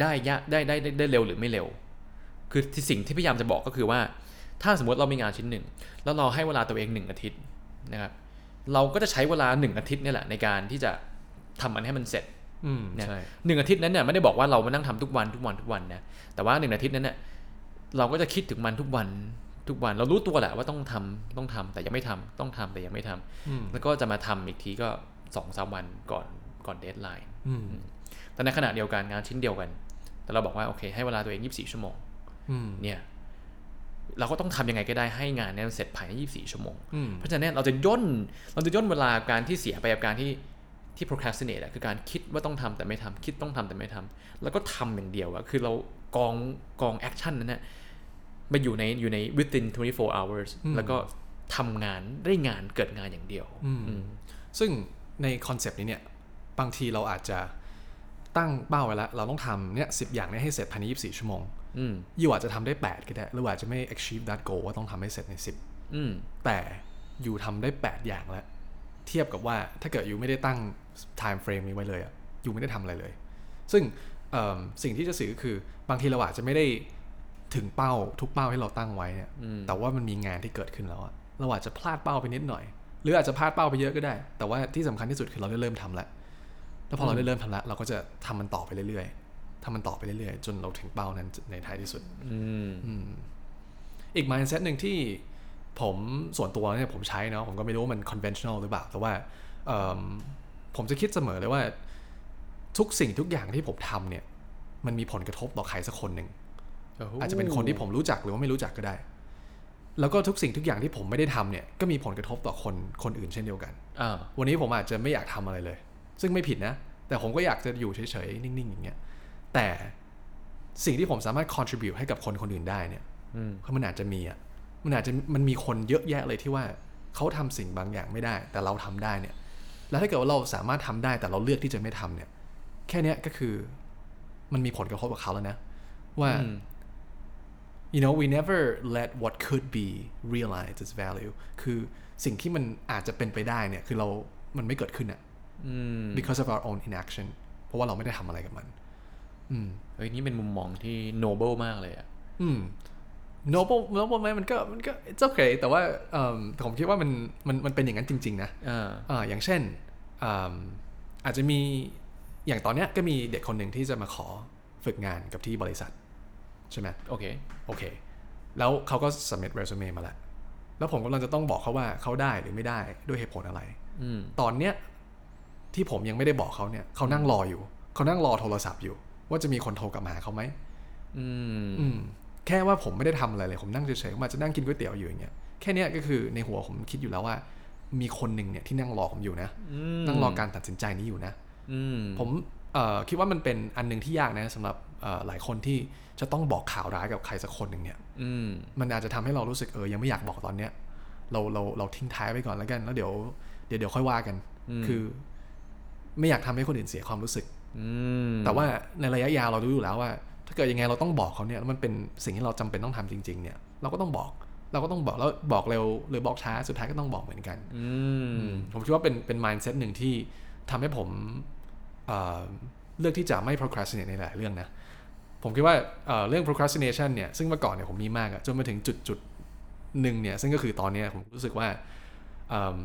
ได้ยะได้ได้ได้ได้เร็วหรือไม่เร็ว คือที่สิ่งที่พยายามจะบอกก็คือว่า ถ้าสมมติเรามีงานชิ้นหนึ่ง แล้วเราให้เวลาตัวเองหนึ่งอาทิตย์นะครับเราก็จะใช้เวลาหนึ่งอาทิตย์นี่แหละในการที่จะ ทำมันให้มันเสร็จอืมเนี่ยใช่หนึ่งอาทิตย์นั้นเนี่ยไม่ได้บอกว่าเรามานั่งทำทุกวันทุกวันทุกวันนะแต่ว่าหนึ่งอาทิตย์นั้นเนี่ยเราก็จะคิดถึงมันทุกวันทุกวันเรารู้ตัวแหละว่าต้องทำต้องทำแต่ยังไม่ทำต้องทำแต่ยังไม่ทำอืมแล้วก็จะมาทำอีกทีก็สองสามวันก่อนก่อน deadline อืมแต่ในขณะเดียวกันงานชิ้นเดียวกัน แต่เราบอกว่าโอเคให้เวลาตัวเอง24ชั่วโมงอืมเนี่ยเราก็ต้องทำยังไงก็ได้ให้งานเนี้ยเสร็จภายใน 24 ชั่วโมงอืมเพราะฉะนั้นเราจะย่น เราจะย่นเวลาการที่เสียไปกับการที่ ที่ procrastinate อะคือการคิดว่าต้องทำแต่ไม่ทำคิดต้องทำแต่ไม่ทำแล้วก็ทำอย่างเดียวอะคือเรากองกอง action นั้นนะมาอยู่ในอยู่ใน within 24 hours อืมแล้วก็ทำงานได้งานเกิดงานอย่างเดียวอืมซึ่งในคอนเซปต์นี้เนี่ย บางทีเราอาจจะตั้งเป้าไว้แล้ว เราต้องทำเนี่ยสิอย่างเนี้ให้เสร็จภายใน 24 ชั่วโมงอืมอยู่อาจจะทำได้ 8 ก็ได้ หรืออาจจะไม่ achieve that goal ว่าต้องทำให้เสร็จใน 10อืมแต่อยู่ทำได้ 8 อย่างแล้ว เทียบกับว่าถ้าเกิดอยู่ไม่ได้ตั้ง time frame นี้ไว้เลยอะอยู่ไม่ได้ทำอะไรเลย ซึ่งเอิ่มสิ่งที่จะสื่อก็คือบางทีเราอาจจะไม่ได้ถึงเป้าทุกเป้าที่เราตั้งไว้เนี่ยอืมแต่ว่ามันมีงานที่เกิดขึ้นแล้วอะเราอาจจะพลาดเป้าไปนิดหน่อย หรืออาจจะพลาดเป้าไปเยอะก็ได้ แต่ว่าที่สำคัญที่สุดคือเราได้เริ่มทำแล้ว แล้วพอเราได้เริ่มทำแล้วเราก็จะทำมันต่อไปเรื่อยๆทำมันต่อไปเรื่อยๆ จนเราถึงเป้านั้นในท้ายที่สุดอืมอืมอีก mindset หนึ่งที่ผมส่วนตัวเนี่ยผมใช้เนาะผมก็ไม่รู้ว่ามัน conventional หรือเปล่า แต่ว่าเอิ่ม ผมจะคิดเสมอเลยว่า ทุกสิ่งทุกอย่างที่ผมทำเนี่ย มันมีผลกระทบต่อใครสักคนหนึ่ง อาจจะเป็นคนที่ผมรู้จักหรือว่าไม่รู้จักก็ได้ แล้วก็ทุกสิ่งทุกอย่างที่ผมไม่ได้ทำเนี่ย ก็มีผลกระทบต่อคนคนอื่นเช่นเดียวกันอ่าวันนี้ผมอาจจะไม่อยากทำอะไรเลย ซึ่งไม่ผิดนะ แต่ผมก็อยากจะอยู่เฉยๆ นิ่งๆ อย่างเงี้ย แต่สิ่งที่ผมสามารถ contribute ให้กับคนคนอื่นได้เนี่ยอืมมันอาจจะมีอะ มันอาจจะมันมีคนเยอะแยะเลยที่ว่าเขาทำสิ่งบางอย่างไม่ได้ แต่เราทำได้เนี่ย แล้วถ้าเกิดว่าเราสามารถทำได้แต่เราเลือกที่จะไม่ทำเนี่ย แค่เนี้ยก็คือมันมีผลกระทบกับเขาแล้วนะ ว่าอืม you know we never let what could be realize its value คือสิ่งที่มันอาจจะเป็นไปได้เนี่ย คือเรา มันไม่เกิดขึ้นอะอืม because of our own inaction เพราะว่าเราไม่ได้ทำอะไรกับมัน อืมเฮ้ยนี่เป็นมุมมองที่ noble มากเลยอะอืม noble noble ไหมมันก็มันก็ it's okay แต่ว่าเอิ่มผมคิดว่ามันมันมันเป็นอย่างนั้นจริง ๆ นะอ่าอ่าอย่างเช่นอ่าอาจจะมีอย่างตอนเนี้ยก็มีเด็กคนหนึ่งที่จะมาขอฝึกงานกับที่บริษัท ใช่ไหมโอเคโอเค แล้วเขาก็ submit resume มาแล้ว แล้วผมกำลังจะต้องบอกเขาว่าเขาได้หรือไม่ได้ด้วยเหตุผลอะไรอืมตอนเนี้ยที่ผมยังไม่ได้บอกเขาเนี่ยเขานั่งรออยู่ เขานั่งรอโทรศัพท์อยู่ ว่าจะมีคนโทรกลับมาหาเขาไหมอืมอืม แค่ว่าผมไม่ได้ทำอะไรเลย ผมนั่งเฉยๆผมอาจจะนั่งกินก๋วยเตี๋ยวอยู่อย่างเงี้ยแค่เนี้ยก็คือในหัวผมคิดอยู่แล้วว่า มีคนหนึ่งเนี่ยที่นั่งรอผมอยู่นะ นั่งรอการตัดสินใจนี้อยู่นะอืมผมเอ่อคิดว่ามันเป็นอันหนึ่งที่ยากนะสำหรับเอ่อหลายคนที่จะต้องบอกข่าวร้ายกับใครสักคนหนึ่งเนี่ยอืมมันอาจจะทำให้เรารู้สึกเออยังไม่อยากบอกตอนเนี้ยเราเราเราทิ้งท้ายไปก่อนแล้วกัน แล้วเดี๋ยวเดี๋ยวเดี๋ยวค่อยว่ากันอืมคือ ไม่อยากทำให้คนอื่นเสียความรู้สึกอืมแต่ว่าในระยะยาวเรารู้อยู่แล้วว่า ถ้าเกิดยังไงเราต้องบอกเขาเนี่ยแล้วมันเป็นสิ่งที่เราจำเป็นต้องทำจริง ๆ เนี่ย เราก็ต้องบอก เราก็ต้องบอกแล้วบอกเร็วหรือบอกช้าสุดท้ายก็ต้องบอกเหมือนกันอืมผมคิดว่าเป็นเป็น mindset หนึ่งที่ทำให้ผมเอ่อเลือกที่จะไม่ procrastinate ในหลายเรื่องนะผมคิดว่าเอ่อเรื่อง procrastination เนี่ยซึ่งเมื่อก่อนเนี่ยผมมีมากอะจนมาถึงจุดจุดหนึ่งเนี่ยซึ่งก็คือตอนเนี้ยผมรู้สึกว่าเอิ่ม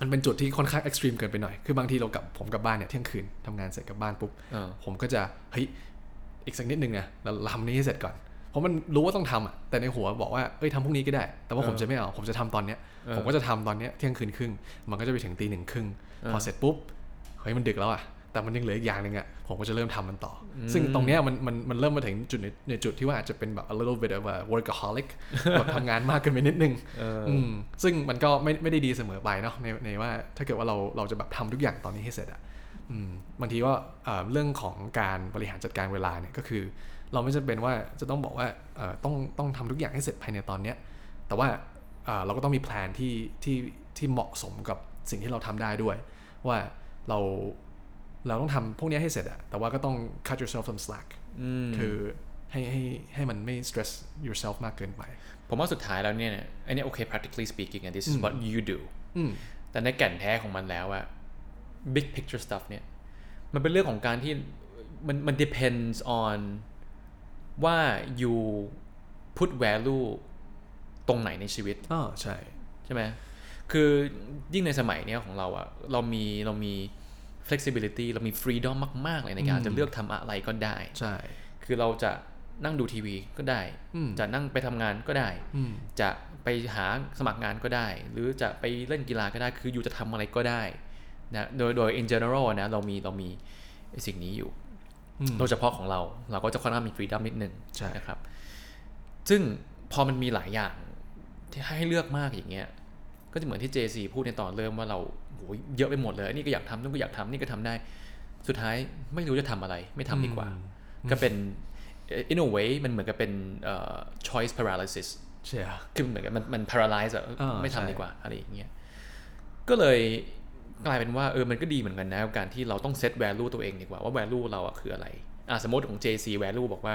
มันเป็นจุดที่ค่อนข้าง extreme เกินไปหน่อย คือบางทีเรากลับผมกลับบ้านเนี่ยเที่ยงคืนทำงานเสร็จกลับบ้านปุ๊บเออผมก็จะเฮ้ย อีกสักนิดนึงนะเราทำนี้ให้เสร็จก่อนเพราะมันรู้ว่าต้องทำอะแต่ในหัวบอกว่าเอ้ยทำพรุ่งนี้ก็ได้ แต่ว่าผมเออจะไม่เอาผมจะทำตอนเนี้ยเออผมก็จะทำตอนเนี้ยเที่ยงคืนครึ่งมันก็จะไปถึงตีหนึ่งครึ่งเออพอเสร็จปุ๊บเฮ้ยมันดึกแล้วอะแต่มันยังเหลืออีกอย่างหนึ่งอะผมก็จะเริ่มทำมันต่ออมซึ่งตรงเนี้ยมันมันมันเริ่มมาถึงจุดในในจุดที่ว่าอาจจะเป็นแบบ a little bit of a workaholic แบบทำงานมากเกินไปนิดนึงเอออืมซึ่งมันก็ไม่ไม่ได้ดีเสมอไปเนาะในในว่าถ้าเกิดว่าเราเราจะแบบทำทุกอย่างตอนนี้ให้เสร็จอะอืม บางทีว่าเอ่อเรื่องของการบริหารจัดการเวลาเนี่ยก็คือ เราไม่จำเป็นว่าจะต้องบอกว่าเอ่อต้องต้องทำทุกอย่างให้เสร็จภายในตอนเนี้ยแต่ว่าเอ่อเราก็ต้องมีแพลนที่ที่ที่เหมาะสมกับสิ่งที่เราทำได้ด้วย ว่าเราเราต้องทำพวกเนี้ยให้เสร็จอะแต่ว่าก็ต้อง cut yourself some slack อืมคือให้ให้ให้มันไม่ stress yourself มากเกินไป ผมว่าสุดท้ายแล้วเนี่ยอันนี้โอเค practically speaking and this is what you do อืมแต่ในแก่นแท้ของมันแล้วอะ big picture stuff เนี่ย มันเป็นเรื่องของการที่มันมัน depends on ว่า you put value ตรงไหนในชีวิตอ๋อใช่ ใช่ไหม คือยิ่งในสมัยเนี้ยของเราอะเรามีเรามี flexibility เรามี freedom มาก ๆ เลยในการอืมจะเลือกทำอะไรก็ได้ ใช่ คือเราจะนั่งดูทีวีก็ได้อืมจะนั่งไปทำงานก็ได้อืมจะไปหาสมัครงานก็ได้ หรือจะไปเล่นกีฬาก็ได้ คืออยู่จะทำอะไรก็ได้ นะโดยโดย in general นะเรามีเรามีไอ้สิ่งนี้อยู่อืมโดยเฉพาะของเรา เราก็จะค่อนข้างมี freedom นิดนึงใช่นะครับ ซึ่งพอมันมีหลายอย่างที่ให้เลือกมากอย่างเงี้ย ก็จะเหมือนที่ JC พูดในตอนเริ่มว่าเราโหเยอะไปหมดเลยอันนี่ก็อยากทำนั่นก็อยากทำนี่ก็ทำได้ สุดท้ายไม่รู้จะทำอะไร ไม่ทำดีกว่า ก็เป็น in a way มันเหมือนกับเป็นเอ่อ choice paralysis เชียคือเหมือนกับมันมัน paralyze อะอ่าไม่ใช่ทำดีกว่าอะไรอย่างเงี้ย ก็เลย กลายเป็นว่าเออมันก็ดีเหมือนกันนะกับการที่เราต้อง set value ตัวเองดีกว่าว่า value เราอะคืออะไรอะสมมติของ JC value บอกว่า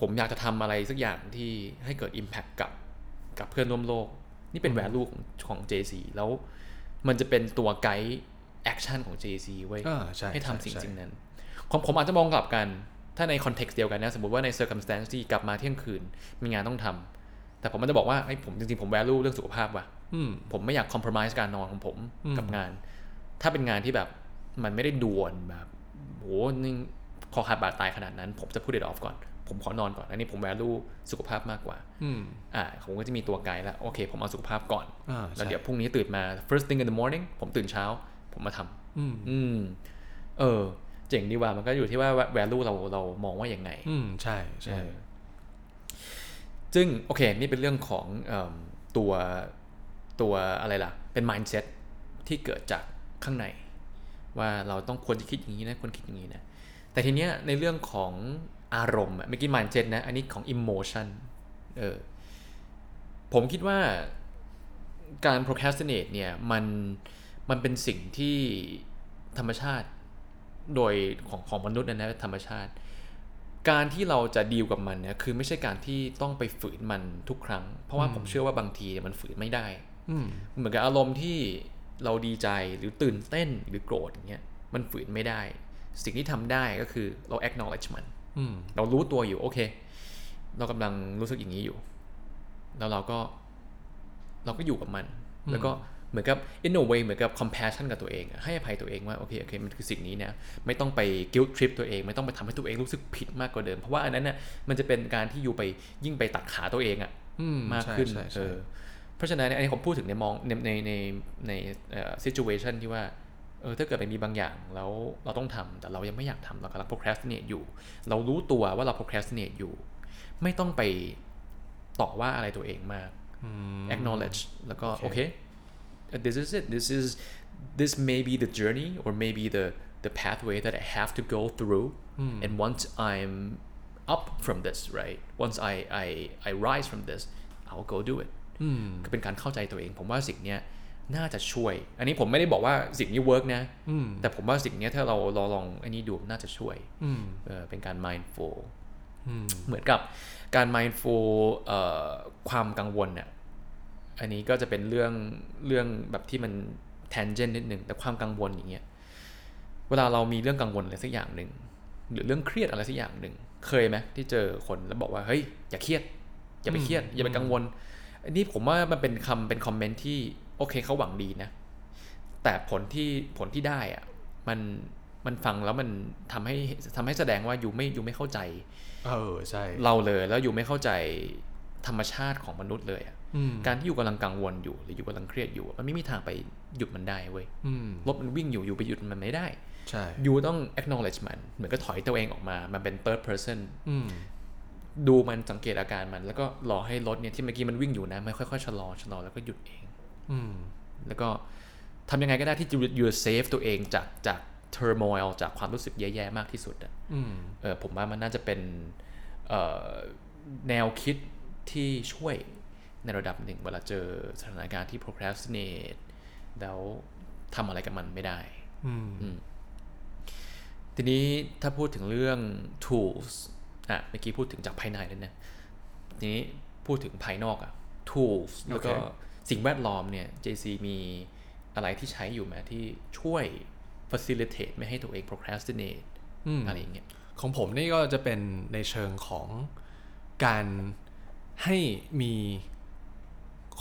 ผมอยากจะทำอะไรสักอย่างที่ให้เกิด impact กับกับเพื่อนร่วมโลก นี่เป็น value ของของ JC แล้วมันจะเป็นตัวไกด์ action ของ JC ไว้ยอ่าใช่ให้ทำสิ่งใช่สิ่งนั้นของผมอาจจะมองกลับกัน ถ้าในคอนเท็กซ์เดียวกันนะ สมมติว่าใน circumstance ที่กลับมาเที่ยงคืนมีงานต้องทำแต่ผมมันจะบอกว่าไอ้ยผมจริงๆผม value เรื่องสุขภาพว่ะอืม ผมไม่อยาก compromise การนอนของผมอืมกับงาน ถ้าเป็นงานที่แบบมันไม่ได้ด่วนแบบโหนี่คอขาดบาดตายขนาดนั้น ผมจะ put it off ก่อน ผมขอนอนก่อน อันนี้ผม value สุขภาพมากกว่าอืมอ่า ผมก็จะมีตัวไกด์แล้วโอเค ผมเอาสุขภาพก่อนอ่าแล้วใช่เดี๋ยวพรุ่งนี้ตื่นมา first thing in the morning ผมตื่นเช้า ผมมาทำอืมอืมเออ เจ๋งดีว่ามันก็อยู่ที่ว่า value เราเรามองว่าอย่างไง อืมใช่ใช่เออซึ่งโอเค นี่เป็นเรื่องของเอมตัว ตัวอะไรล่ะ เป็น mindset ที่เกิดจากข้างใน ว่าเราต้องควรจะคิดอย่างนี้นะควรคิดอย่างนี้นะ แต่ทีเนี้ยในเรื่องของอารมณ์อะเมื่อกี้ mindset นะ อันนี้ของ emotion เออผมคิดว่าการ procrastinate เนี่ยมันมันเป็นสิ่งที่ธรรมชาติโดยของของมนุษย์นะนะธรรมชาติ การที่เราจะดีลกับมันเนี่ยคือไม่ใช่การที่ต้องไปฝืนมันทุกครั้ง เพราะว่าผมเชื่อว่าบางทีมันฝืนไม่ได้ เหมือนกับอารมณ์ที่เราดีใจหรือตื่นเต้นหรือโกรธอย่างเงี้ยมันฝืนไม่ได้ สิ่งที่ทำได้ก็คือเรา acknowledge มันอืมเรารู้ตัวอยู่โอเค เรากำลังรู้สึกอย่างนี้อยู่ แล้วเราก็เราก็อยู่กับมัน แล้วก็เหมือนกับ in a way เหมือนกับ compassion กับตัวเองอะให้อภัยตัวเองว่าโอเคโอเคมันคือสิ่งนี้นะไม่ต้องไป guilt trip ตัวเอง ไม่ต้องไปทำให้ตัวเองรู้สึกผิดมากกว่าเดิม เพราะว่าอันนั้นน่ะมันจะเป็นการที่อยู่ไปยิ่งไปตัดขาตัวเองอะอืมมากขึ้นใช่เอใช่อ เพราะฉะนั้นเนี่ยอันนี้ผมพูดถึงในมองในในในในเอ่อ situation ที่ว่าเออถ้าเกิดมันมีบางอย่างแล้วเราต้องทำแต่เรายังไม่อยากทำเรากำลัง procrastinate อยู่ เรารู้ตัวว่าเรา procrastinate อยู่ ไม่ต้องไปต่อว่าอะไรตัวเองมากอืม acknowledge แล้วก็โอโอเคเค this is it this is this may be the journey or maybe the the pathway that I have to go through and once I'm up from this right once I I I rise from this I'll go do it อืมก็เป็นการเข้าใจตัวเอง ผมว่าสิ่งเนี้ยน่าจะช่วย อันนี้ผมไม่ได้บอกว่าสิ่งนี้ work นะอืมแต่ผมว่าสิ่งเนี้ยถ้าเราเราลองอันนี้ดูน่าจะช่วยอืมเออเป็นการ mindful อืมเหมือนกับการ mindful เอ่อความกังวลเนี่ยอันนี้ก็จะเป็นเรื่องเรื่องแบบที่มัน tangent นิดหนึ่งแต่ความกังวลอย่างเงี้ย เวลาเรามีเรื่องกังวลอะไรสักอย่างหนึ่งหรือเรื่องเครียดอะไรสักอย่างหนึ่ง เคยไหมที่เจอคนแล้วบอกว่าเฮ้ยอย่าเครียด อย่าไปเครียด อย่าไปกังวล อันนี้ผมว่ามันเป็นคำเป็นคอมเมนต์ที่โอเคเขาหวังดีนะ แต่ผลที่ผลที่ได้อะมันมันฟังแล้วมันทำให้ทำให้แสดงว่าอยู่ไม่อยู่ไม่เข้าใจ เออใช่เราเลยแล้วอยู่ไม่เข้าใจธรรมชาติของมนุษย์เลยอะอืมการที่อยู่กำลังกังวลอยู่หรืออยู่กำลังเครียดอยู่ มันไม่มีทางไปหยุดมันได้เว้ยอืมรถมันวิ่งอยู่อยู่ไปหยุดมันไม่ได้ ใช่ อยู่ต้อง acknowledge มัน เหมือนก็ถอยตัวเองออกมา มันเป็น third person อืม ดูมันสังเกตอาการมัน แล้วก็รอให้รถเนี่ยที่เมื่อกี้มันวิ่งอยู่นะมันค่อยๆชะลอชะลอแล้วก็หยุดเอง อืมแล้วก็ทำยังไงก็ได้ที่จะ you save ตัวเองจากจาก turmoil จากความรู้สึกแย่ๆมากที่สุดอะอืมเออผมว่ามันน่าจะเป็นเอ่อแนวคิดที่ช่วยในระดับหนึ่งเวลาเจอสถานการณ์ที่ procrastinate แล้วทำอะไรกับมันไม่ได้อืมทีนี้ถ้าพูดถึงเรื่อง tools อะเมื่อกี้พูดถึงจากภายในแล้วนะทีนี้พูดถึงภายนอกอะ tools แล้วก็โอเคสิ่งแวดล้อมเนี่ย JC มีอะไรที่ใช้อยู่ไหมที่ช่วย facilitate ไม่ให้ตัวเอง procrastinate อืมอะไรอย่างเงี้ยของผมนี่ก็จะเป็นในเชิงของการให้มี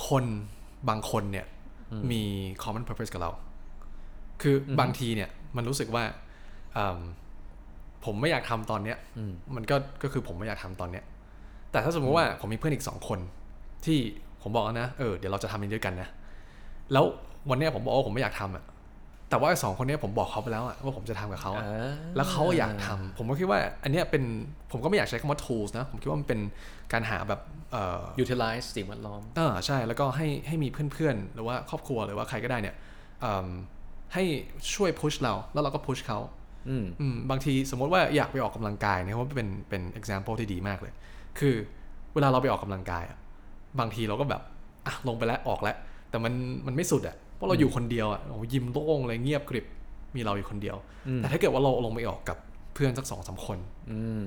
คนบางคนเนี่ยมี common purpose กับเรา คืออบางทีเนี่ยมันรู้สึกว่าอืม ผมไม่อยากทำตอนเนี้ยอืมมันก็ก็คือผมไม่อยากทำตอนเนี้ย แต่ถ้าสมมติว่าผมมีเพื่อนอีกสองคน ที่ผมบอกแล้วนะเออเดี๋ยวเราจะทำมันด้วยกันนะแล้ววันเนี้ยผมบอกว่าผมไม่อยากทำอะแต่ว่าไอ้สองคนเนี้ยผมบอกเขาไปแล้วอะว่าผมจะทำกับเขาอะอ่าแล้วเขาอยากทำผมก็คิดว่าอันเนี้ยเป็นผมก็ไม่อยากใช้คำว่า tools นะ ผมคิดว่ามันเป็นการหาแบบเออ utilize สิ่งแวดล้อมเออใช่แล้วก็ให้ให้มีเพื่อนๆ หรือว่าครอบครัวหรือว่าใครก็ได้เนี่ยเอิ่มให้ช่วยพุชเราแล้วเราก็พุชเขาอืมอืม บางทีสมมติว่าอยากไปออกกำลังกายเนี่ยว่าเป็นเป็น example ที่ดีมากเลย คือเวลาเราไปออกกำลังกายอะบางทีเราก็แบบอะลงไปแล้วออกแล้ว แต่มันมันไม่สุดอะเพราะเราอยู่คนเดียวอะโอ้ยิ้มโล่งเลยเงียบกริบมีเราอยู่คนเดียว แต่ถ้าเกิดว่าเราลงไปออกกับเพื่อนสักสองสามคนอืม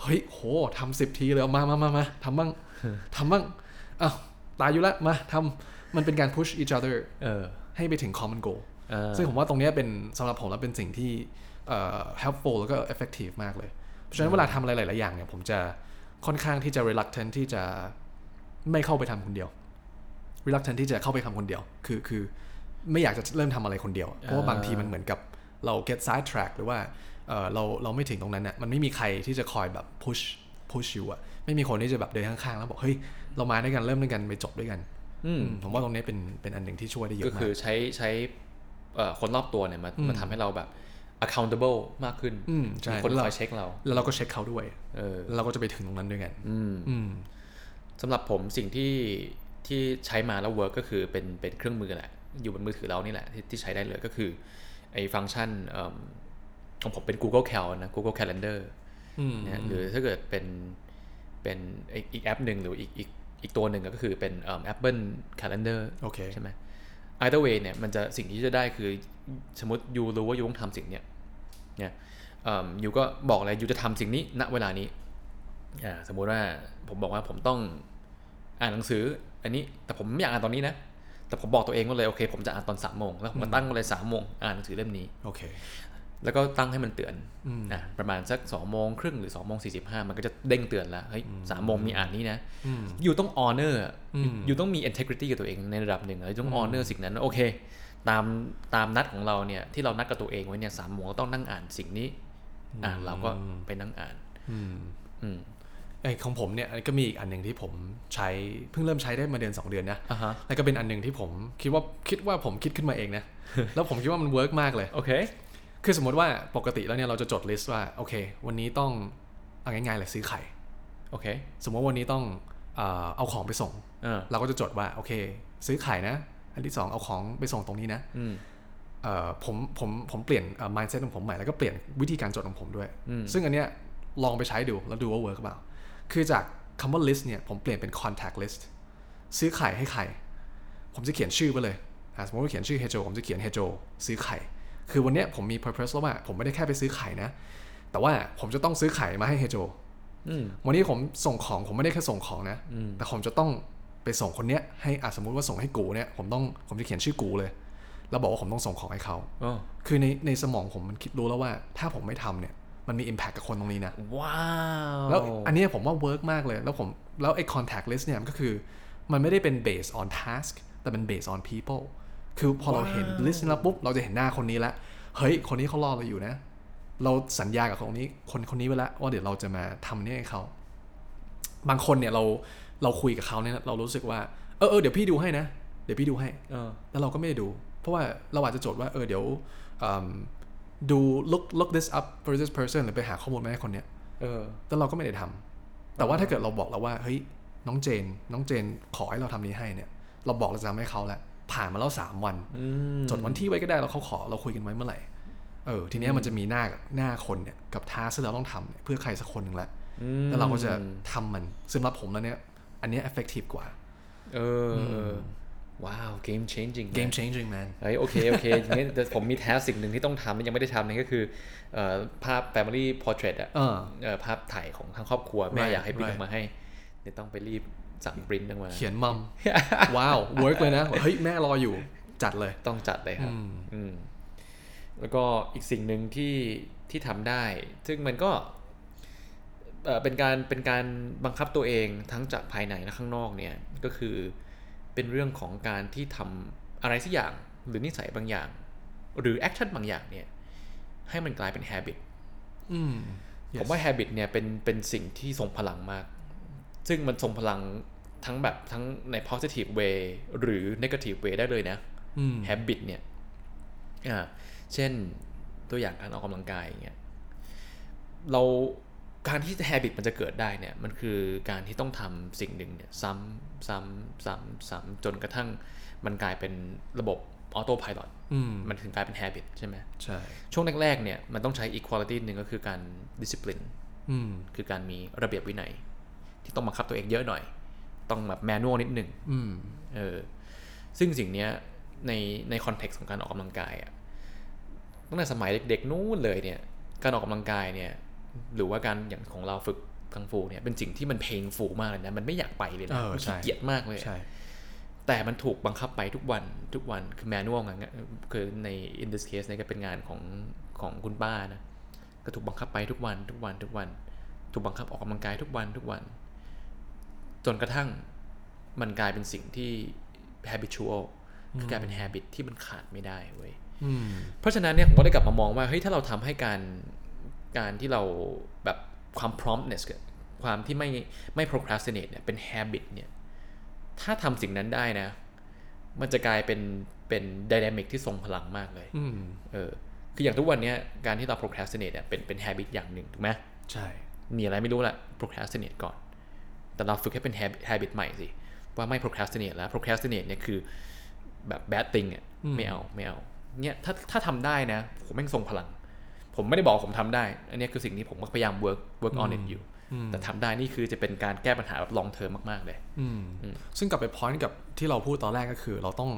เฮ้ยโหทำสิบทีเลยเอามามามามาทำบ้างทำบ้างอ้าวตายอยู่แล้วมาทำมันเป็นการ push each other เออให้ไปถึง common goal เออซึ่งผมว่าตรงเนี้ยเป็นสำหรับผมแล้วเป็นสิ่งที่เอ่อ helpful แล้วก็ effective มากเลย เพราะฉะนั้นเวลาทำอะไรหลาย ๆ อย่างเนี่ย ผมจะค่อนข้างที่จะ reluctant ที่จะไม่เข้าไปทำคนเดียว reluctant ที่จะเข้าไปทำคนเดียว คือคือไม่อยากจะเริ่มทำอะไรคนเดียว เพราะว่าบางทีมันเหมือนกับเรา get side track หรือว่าเอ่อเราเราไม่ถึงตรงนั้นน่ะมันไม่มีใครที่จะคอยแบบ push push you อะไม่มีคนที่จะแบบเดินข้าง ๆ แล้วบอกเฮ้ยเรามาด้วยกันเริ่มด้วยกันไปจบด้วยกันอืมอืมผมว่าตรงนี้เป็นเป็นอันหนึ่งที่ช่วยได้เยก็อะมาคืกอใช้ใช้เอ่อคนรอบตัวเนี่ยมามาทำให้เราแบบ accountable มากขึ้นอืมใช่มีคนแล้วคเราอยเช็คเรา แล้วเราก็เช็คเขาด้วยเออแล้วเราก็จะไปถึงตรงนั้นด้วยกันอืมอืมสำหรับผมสิ่งที่ที่ใช้มาแล้วเวิร์กก็คือเป็นเป็นเครื่องมือแหละ อยู่บนมือถือเรานี่แหละ ที่ที่ใช้ได้เลยก็คือไอ้ฟังก์ชันเอิ่มของผมเป็น Google Cal นะ Google Calendar อืมนะหรือถ้าเกิดเป็นเป็นอีกอีกแอปหนึ่งหรืออีกอีกอีกตัวหนึ่งก็คือเป็นเอิ่ม Apple Calendar โอเคใช่ไหม either way เนี่ยมันจะสิ่งที่จะได้คือสมมติยูรู้ว่ายูต้องทำสิ่งเนี้ยเนี่ยอยูก็บอกเลยยูจะทำสิ่งนี้ณเวลานี้อ่าสมมุติว่าผมบอกว่าผมต้องอ่านหนังสืออันนี้แต่ผมไม่อยากอ่านตอนนี้นะแต่ผมบอกตัวเองว่าเลยโอเค ผมจะอ่านตอนสามโมงแล้วผมก็ตั้งไว้เลยสามโมงอ่านหนังสือเล่มนี้โอเค แล้วก็ตั้งให้มันเตือนอืมอะประมาณสักสองโมงครึ่งหรือสองโมงสี่สิบห้ามันก็จะเด้งเตือนแล้วเฮ้ยสามโมงมีอ่านนี้นะอืมอยู่ต้อง honor อะอืมอยู่ต้องมี integrity กับตัวเองในระดับหนึ่งแล้วต้อง honor สิ่งนั้นโอเค ตามตามนัดของเราเนี่ยที่เรานัดกับตัวเองไว้เนี่ยสามโมงเราต้องนั่งอ่านสิ่งนี้อ่านเราก็ไปนั่งอ่านอืมอืมไอของผมเนี่ยก็มีอีกอันหนึ่งที่ผมใช้เพิ่งเริ่มใช้ได้มาเดือนสองเดือนนะอ่าฮะแล้วก็เป็นอันหนึ่งที่ผมคิดว่าคิดว่าผมคิดขึ้นมาเองนะแล้วผมคิดว่ามัน work มากเลยโอเค คือสมมติว่าปกติแล้วเนี่ยเราจะจด list ว่าโอเค วันนี้ต้องเอาง่ายๆเลยซื้อไข่โอเค สมมติว่าวันนี้ต้องเอ่อเอาของไปส่งเออเราก็จะจดว่าโอเค ซื้อไข่นะ อันที่สองเอาของไปส่งตรงนี้นะอืมเอ่อผมผมผมเปลี่ยนเอ่อ mindset ของผมใหม่แล้วก็เปลี่ยนวิธีการจดของผมด้วยอืมซึ่งอันเนี้ยลองไปใช้ดูแล้วดูว่าเวิร์กเปล่า คือจากคำว่า list เนี่ยผมเปลี่ยนเป็น contact list ซื้อไข่ให้ใคร ผมจะเขียนชื่อไปเลยอะสมมติว่าเขียนชื่อเฮโจผมจะเขียนเฮโจซื้อไข่ คือวันเนี้ยผมมี purpose แล้วว่าผมไม่ได้แค่ไปซื้อไข่นะ แต่ว่าผมจะต้องซื้อไข่มาให้เฮโจอืมวันนี้ผมส่งของผมไม่ได้แค่ส่งของนะอืมแต่ผมจะต้องไปส่งคนเนี้ยให้อะสมมุติว่าส่งให้กูเนี่ยผมต้องผมจะเขียนชื่อกูเลย แล้วบอกว่าผมต้องส่งของให้เขาอ๋อคือในในสมองผมมันคิดรู้แล้วว่า ถ้าผมไม่ทำเนี่ยมันมี impact กับคนตรงนี้นะ ว้าว แล้วอันเนี้ยผมว่า work มากเลย แล้วผม แล้วไอ้ contact list เนี่ยมันก็คือ มันไม่ได้เป็น based on task แต่เป็น based on people คือพอเราเห็น list นี้แล้วปุ๊บเราจะเห็นหน้าคนนี้แล้วเฮ้ย คนนี้เขารอเราอยู่นะ เราสัญญากับคนนี้คนคนนี้ไว้แล้วว่าเดี๋ยวเราจะมาทำอันนี้ให้เขาบางคนเนี่ยเราเราคุยกับเขาเนี่ยเรารู้สึกว่าเออเออเดี๋ยวพี่ดูให้นะ เดี๋ยวพี่ดูให้เออแล้วเราก็ไม่ได้ดู เพราะว่าเราอาจจะจดว่าเออเดี๋ยวอืมดู look look this up for this person หรือไปหาข้อมูลมาให้คนเนี้ยเออแต่เราก็ไม่ได้ทำแต่ว่าถ้าเกิดเราบอกแล้วว่าเฮ้ยน้องเจน น้องเจนขอให้เราทำนี้ให้เนี่ย เราบอกเราจะทำให้เขาแล้ว ผ่านมาแล้วสามวันอืมจดวันที่ไว้ก็ได้แล้วเขาขอเราคุยกันไว้เมื่อไหร่เออทีเนี้ยมันจะมีหน้าหน้าคนเนี่ยกับท้าที่เราต้องทำเนี่ยเพื่อใครสักคนหนึ่งแหละอืมแล้วเราก็จะทำมันสำหรับผมแล้วเนี่ยอันเนี้ย effective กว่าเออเออ ว้าว game changing นะ game changing man เฮ้ยโอเค โอเคงั้นแต่ผมมีแทสสิ่งหนึ่งที่ต้องทำและยังไม่ได้ทำนั่นก็คือเอ่อภาพ family portrait อะเออเอ่อภาพถ่ายของทั้งครอบครัว แม่ Right, อยากให้ปริ้น right. ออกมาให้เดี๋ยวต้องไปรีบ สั่งปริ้นออกมา เขียน mum ว้าว work เลยนะ เฮ้ย แม่รออยู่ จัดเลย ต้องจัดเลยครับอืมอืมแล้วก็อีกสิ่งหนึ่งที่ที่ทำได้ ซึ่งมันก็เอ่อเป็นการเป็นการบังคับตัวเองทั้งจากภายในและข้างนอกเนี่ย ก็คือเป็นเรื่องของการที่ทำอะไรสักอย่างหรือนิสัยบางอย่าง หรือ action บางอย่างเนี่ย ให้มันกลายเป็น habit อืมผมว่า habit เนี่ยเป็นเป็นสิ่งที่ทรงพลังมาก ซึ่งมันทรงพลังทั้งแบบทั้งใน positive way หรือ negative way ได้เลยนะอืม habit เนี่ยอ่าเช่นตัวอย่างการออกกำลังกายอย่างเงี้ยเราการที่ habit มันจะเกิดได้เนี่ยมันคือการที่ต้องทำสิ่งหนึ่งเนี่ยซ้ำซ้ำซ้ำซ้ำจนกระทั่งมันกลายเป็นระบบออโต้พาย t อืมมันถึงกลายเป็น habit ใช่ไหมใช่ ช่วงแรกๆเนี่ยมันต้องใช้ equality หนึ่งก็คือการ discipline อืมคือการมีระเบียบวินัย ที่ต้องบังคับตัวเองเยอะหน่อย ต้องแบบแมนนวลนิดหนึ่งอืมเออ ซึ่งสิ่งเนี้ยในในคอนเท็กซ์ของการออกกำลังกายอะตั้งแต่สมัยเด็กๆนู้นเลยเนี่ย การออกกำลังกายเนี่ย หรือว่าการอย่างของเราฝึกกังฟูเนี่ยเป็นสิ่งที่มันเพลงฟูมากเลยนะ มันไม่อยากไปเลยนะเออมันใช่ขี้เกียจมากเลยใช่แต่มันถูกบังคับไปทุกวันทุกวันคือแมนนวลงคือใน in this case เนี่ยก็เป็นงานของของคุณป้านะก็ถูกบังคับไปทุกวันทุกวันทุกวัน ถูกบังคับออกกำลังกายทุกวันทุกวันจ นกระทั่งมันกลายเป็นสิ่งที่ habitual คือกลายเป็น habit ที่มันขาดไม่ได้เว้ยอืมเพราะฉะนั้นเนี่ยผมก็ได้กลับมามองว่าเฮ้ยถ้าเราทำให้การการที่เราแบบความ promptness กับความที่ไม่ไม่ procrastinate เนี่ยเป็น habit เนี่ยถ้าทำสิ่งนั้นได้นะ มันจะกลายเป็นเป็น dynamic ที่ทรงพลังมากเลยอืมเออ คืออย่างทุกวันเนี้ยการที่เรา procrastinate เนี่ยเป็นเป็น habit อย่างหนึ่งถูกไหมใช่ มีอะไรไม่รู้แหละ procrastinate ก่อน แต่เราฝึกให้เป็น habit habit ใหม่สิ ว่าไม่ procrastinate แล้ว procrastinate เนี่ยคือแบบ bad thing อะไม่เอาไม่เอาเนี่ยถ้าถ้าทำได้นะ ผมแม่งทรงพลัง ผมไม่ได้บอกว่าผมทำได้ อันเนี้ยคือสิ่งที่ผมก็พยายาม work work on it อยู่แต่ทำได้นี่คือจะเป็นการแก้ปัญหาแบบ long term มาก ๆ เลยอืมซึ่งกลับไปพอยต์กับที่เราพูดตอนแรกก็คือ เราต้อง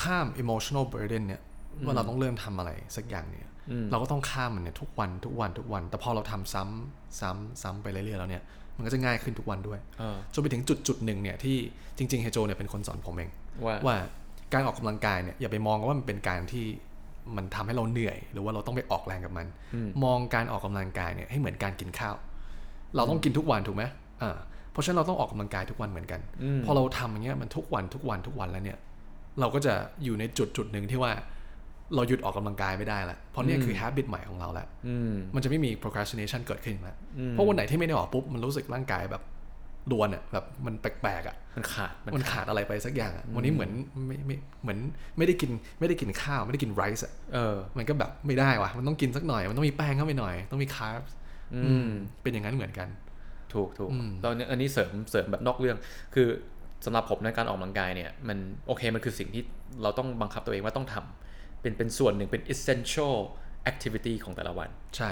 ข้าม emotional burden เนี่ยว่าเราต้องเริ่มทำอะไรสักอย่างเนี่ยเราก็ต้องข้ามมันเนี่ยทุกวันทุกวันทุกวัน แต่พอเราทำซ้ำซ้ำซ้ำไปเรื่อยๆแล้วเนี่ย มันก็จะง่ายขึ้นทุกวันด้วยเออจนไปถึงจุดจุดหนึ่งเนี่ยที่จริงๆเฮโจเนี่ยเป็นคนสอนผมเองว่าว่าการออกกำลังกายเนี่ยอย่าไปมองว่ามันเป็นการที่มันทำให้เราเหนื่อย หรือว่าเราต้องไปออกแรงกับมัน มองการออกกำลังกายเนี่ยให้เหมือนการกินข้าว เราต้องกินทุกวันถูกไหมอ่าเพราะฉะนั้นเราต้องออกกำลังกายทุกวันเหมือนกัน พอเราทำอย่างเงี้ยมันทุกวันทุกวันทุกวันแล้วเนี่ย เราก็จะอยู่ในจุดจุดหนึ่งที่ว่า เราหยุดออกกำลังกายไม่ได้ละเพราะเนี่ยคือ habit ใหม่ของเราแล้วอืมมันจะไม่มี procrastination เกิดขึ้นแล้วเพราะวันไหนที่ไม่ได้ออกปุ๊บมันรู้สึกร่างกายแบบรวนอะแบบมันแปลกๆอะมันขาดมันขาดอะไรไปสักอย่างอะวันนี้เหมือนไม่ไม่เหมือนไม่ได้กินไม่ได้กินข้าวไม่ได้กินไรซ์อะเออ มันก็แบบไม่ได้ว่ะมันต้องกินสักหน่อย มันต้องมีแป้งเข้าไปหน่อย ต้องมีคาร์บอืมเป็นอย่างนั้นเหมือนกัน ถูกถูกตอนนี้อันนี้เสริมเสริมแบบนอกเรื่อง คือสำหรับผมในการออกกำลังกายเนี่ย มันโอเคมันคือสิ่งที่เราต้องบังคับตัวเองว่าต้องทำ เป็นเป็นส่วนหนึ่งเป็น essential activity ของแต่ละวัน ใช่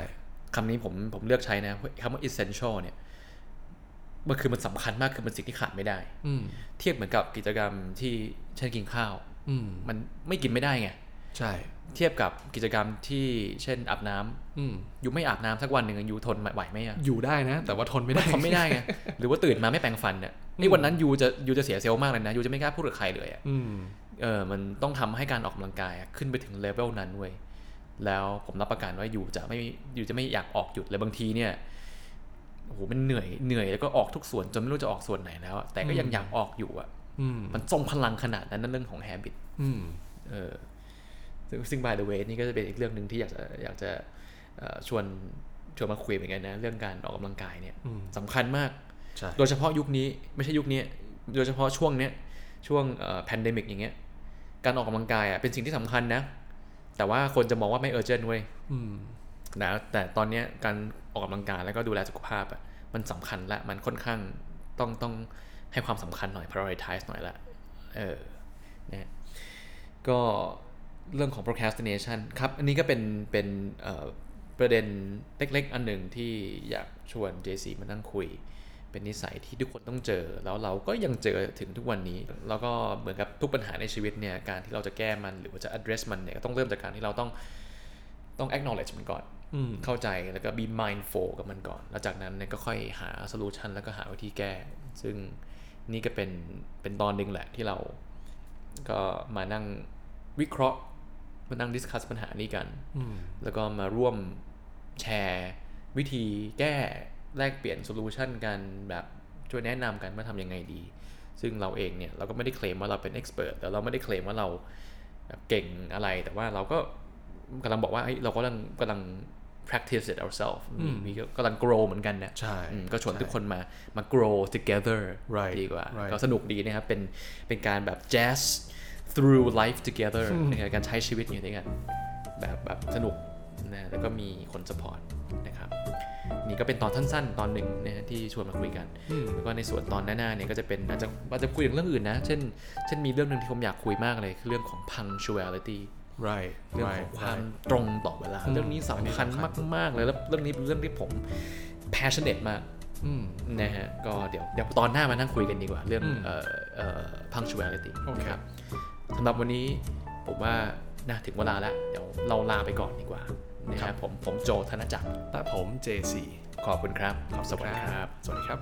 คำนี้ผมผมเลือกใช้นะคำว่า essential เนี่ยมันคือมันสำคัญมากคือมันสิ่งที่ขาดไม่ได้อืมเทียบเหมือนกับกิจกรรมที่เช่นกินข้าวอืมมันไม่กินไม่ได้ไงใช่ เทียบกับกิจกรรมที่เช่นอาบน้ำอืมอยู่ไม่อาบน้ำสักวันหนึ่งอะอยู่ทนไหวไหมอะอยู่ได้นะ แต่ว่าทนไม่ได้ทำไม่ได้ไงหรือว่าตื่นมาไม่แปรงฟันเนี่ยนี่วันนั้นยูจะยูจะเสียเซลล์มากเลยนะยูจะไม่กล้าพูดกับใครเลยอะอืม เออมันต้องทำให้การออกกำลังกายอะขึ้นไปถึงเลเวลนั้นเว้ยแล้วผมรับประกันว่ายูจะไม่ยูจะไม่อยากออกหยุดเลยบางทีเนี่ยโอ้โหมันเหนื่อยเหนื่อยแล้วก็ออกทุกส่วนจนไม่รู้จะออกส่วนไหนแล้วอะแต่ก็ยังอยากออกอยู่อะอืมมันทรงพลังขนาดนั้นนั่นเรื่องของ habit อืมเออซึ่งซึ่ง by the way นี่ก็จะเป็นอีกเรื่องหนึ่งที่อยากจะอยากจะเอ่อชวนชวนมาคุยเหมือนกันนะ เรื่องการออกกำลังกายเนี่ยอืมสำคัญมากใช่โดยเฉพาะยุคนี้ไม่ใช่ยุคนี้ โดยเฉพาะช่วงเนี้ยช่วงเอ่อ pandemic อย่างเงี้ย การออกกำลังกายอะเป็นสิ่งที่สำคัญนะ แต่ว่าคนจะมองว่าไม่ urgent เว้ยอืมนะแต่ตอนเนี้ยการออกกำลังกายแล้วก็ดูแลสุขภาพอะมันสำคัญละมันค่อนข้างต้องต้องให้ความสำคัญหน่อย prioritize หน่อยละเออนะก็เรื่องของ procrastination ครับ อันนี้ก็เป็นเป็นเอ่อประเด็นเล็กๆ อันหนึ่งที่อยากชวน JC มานั่งคุย เป็นนิสัยที่ทุกคนต้องเจอ แล้วเราก็ยังเจอถึงทุกวันนี้ แล้วก็เหมือนกับทุกปัญหาในชีวิตเนี่ยการที่เราจะแก้มันหรือว่าจะ address มันเนี่ยก็ต้องเริ่มจากการที่เราต้องต้อง acknowledge มันก่อนอืมเข้าใจแล้วก็ be mindful กับมันก่อน แล้วจากนั้นเนี่ยก็ค่อยหา solution แล้วก็หาวิธีแก้ ซึ่งนี่ก็เป็นเป็นตอนหนึ่งแหละที่เราก็มานั่งวิเคราะห์มานั่ง discuss ปัญหานี้กันอืมแล้วก็มาร่วมแชร์วิธีแก้ แลกเปลี่ยนโซลูชันกันแบบช่วยแนะนำกันว่าทำยังไงดี ซึ่งเราเองเนี่ยเราก็ไม่ได้เคลมว่าเราเป็นเอ็กซ์เพรสแต่เราไม่ได้เคลมว่าเราแบบเก่งอะไร แต่ว่าเราก็กำลังบอกว่าเฮ้ยเรากำลังกำลัง practice it ourselves มีมีก็กำลัง grow เหมือนกันนะใช่อืมก็ชวนทุกคนมามา grow together Right, ดีกว่า right. ก็สนุกดีนะครับ เป็นเป็นการแบบ jazz through life together ในการใช้ชีวิตอยู่ด้วยกันแบบแบบสนุกนะแล้วก็มีคน support นะครับ นี้ก็เป็นตอนสั้นๆ ตอนหนึ่งนะฮะที่ชวนมาคุยกัน แล้วก็ในส่วนตอนหน้าๆเนี่ยก็จะเป็นอาจจะอาจจะคุยถึงเรื่องอื่นนะ เช่น เช่นมีเรื่องหนึ่งที่ผมอยากคุยมากเลยคือเรื่องของ punctuality right เรื่องของความตรงต่อเวลา เรื่องนี้สำคัญมากมากเลยแล้วเรื่องนี้เป็นเรื่องที่ผม passionate มากนะฮะก็เดี๋ยวเดี๋ยวตอนหน้ามานั่งคุยกันดีกว่า เรื่องเอ่อเอ่อ punctuality ครับสำหรับวันนี้ผมว่านะถึงเวลาแล้ว เดี๋ยวเราลาไปก่อนดีกว่านะครับผมผมโจธนจักรและผม JC ขอบคุณครับ ขอบสวัสดีครับ สวัสดีครับ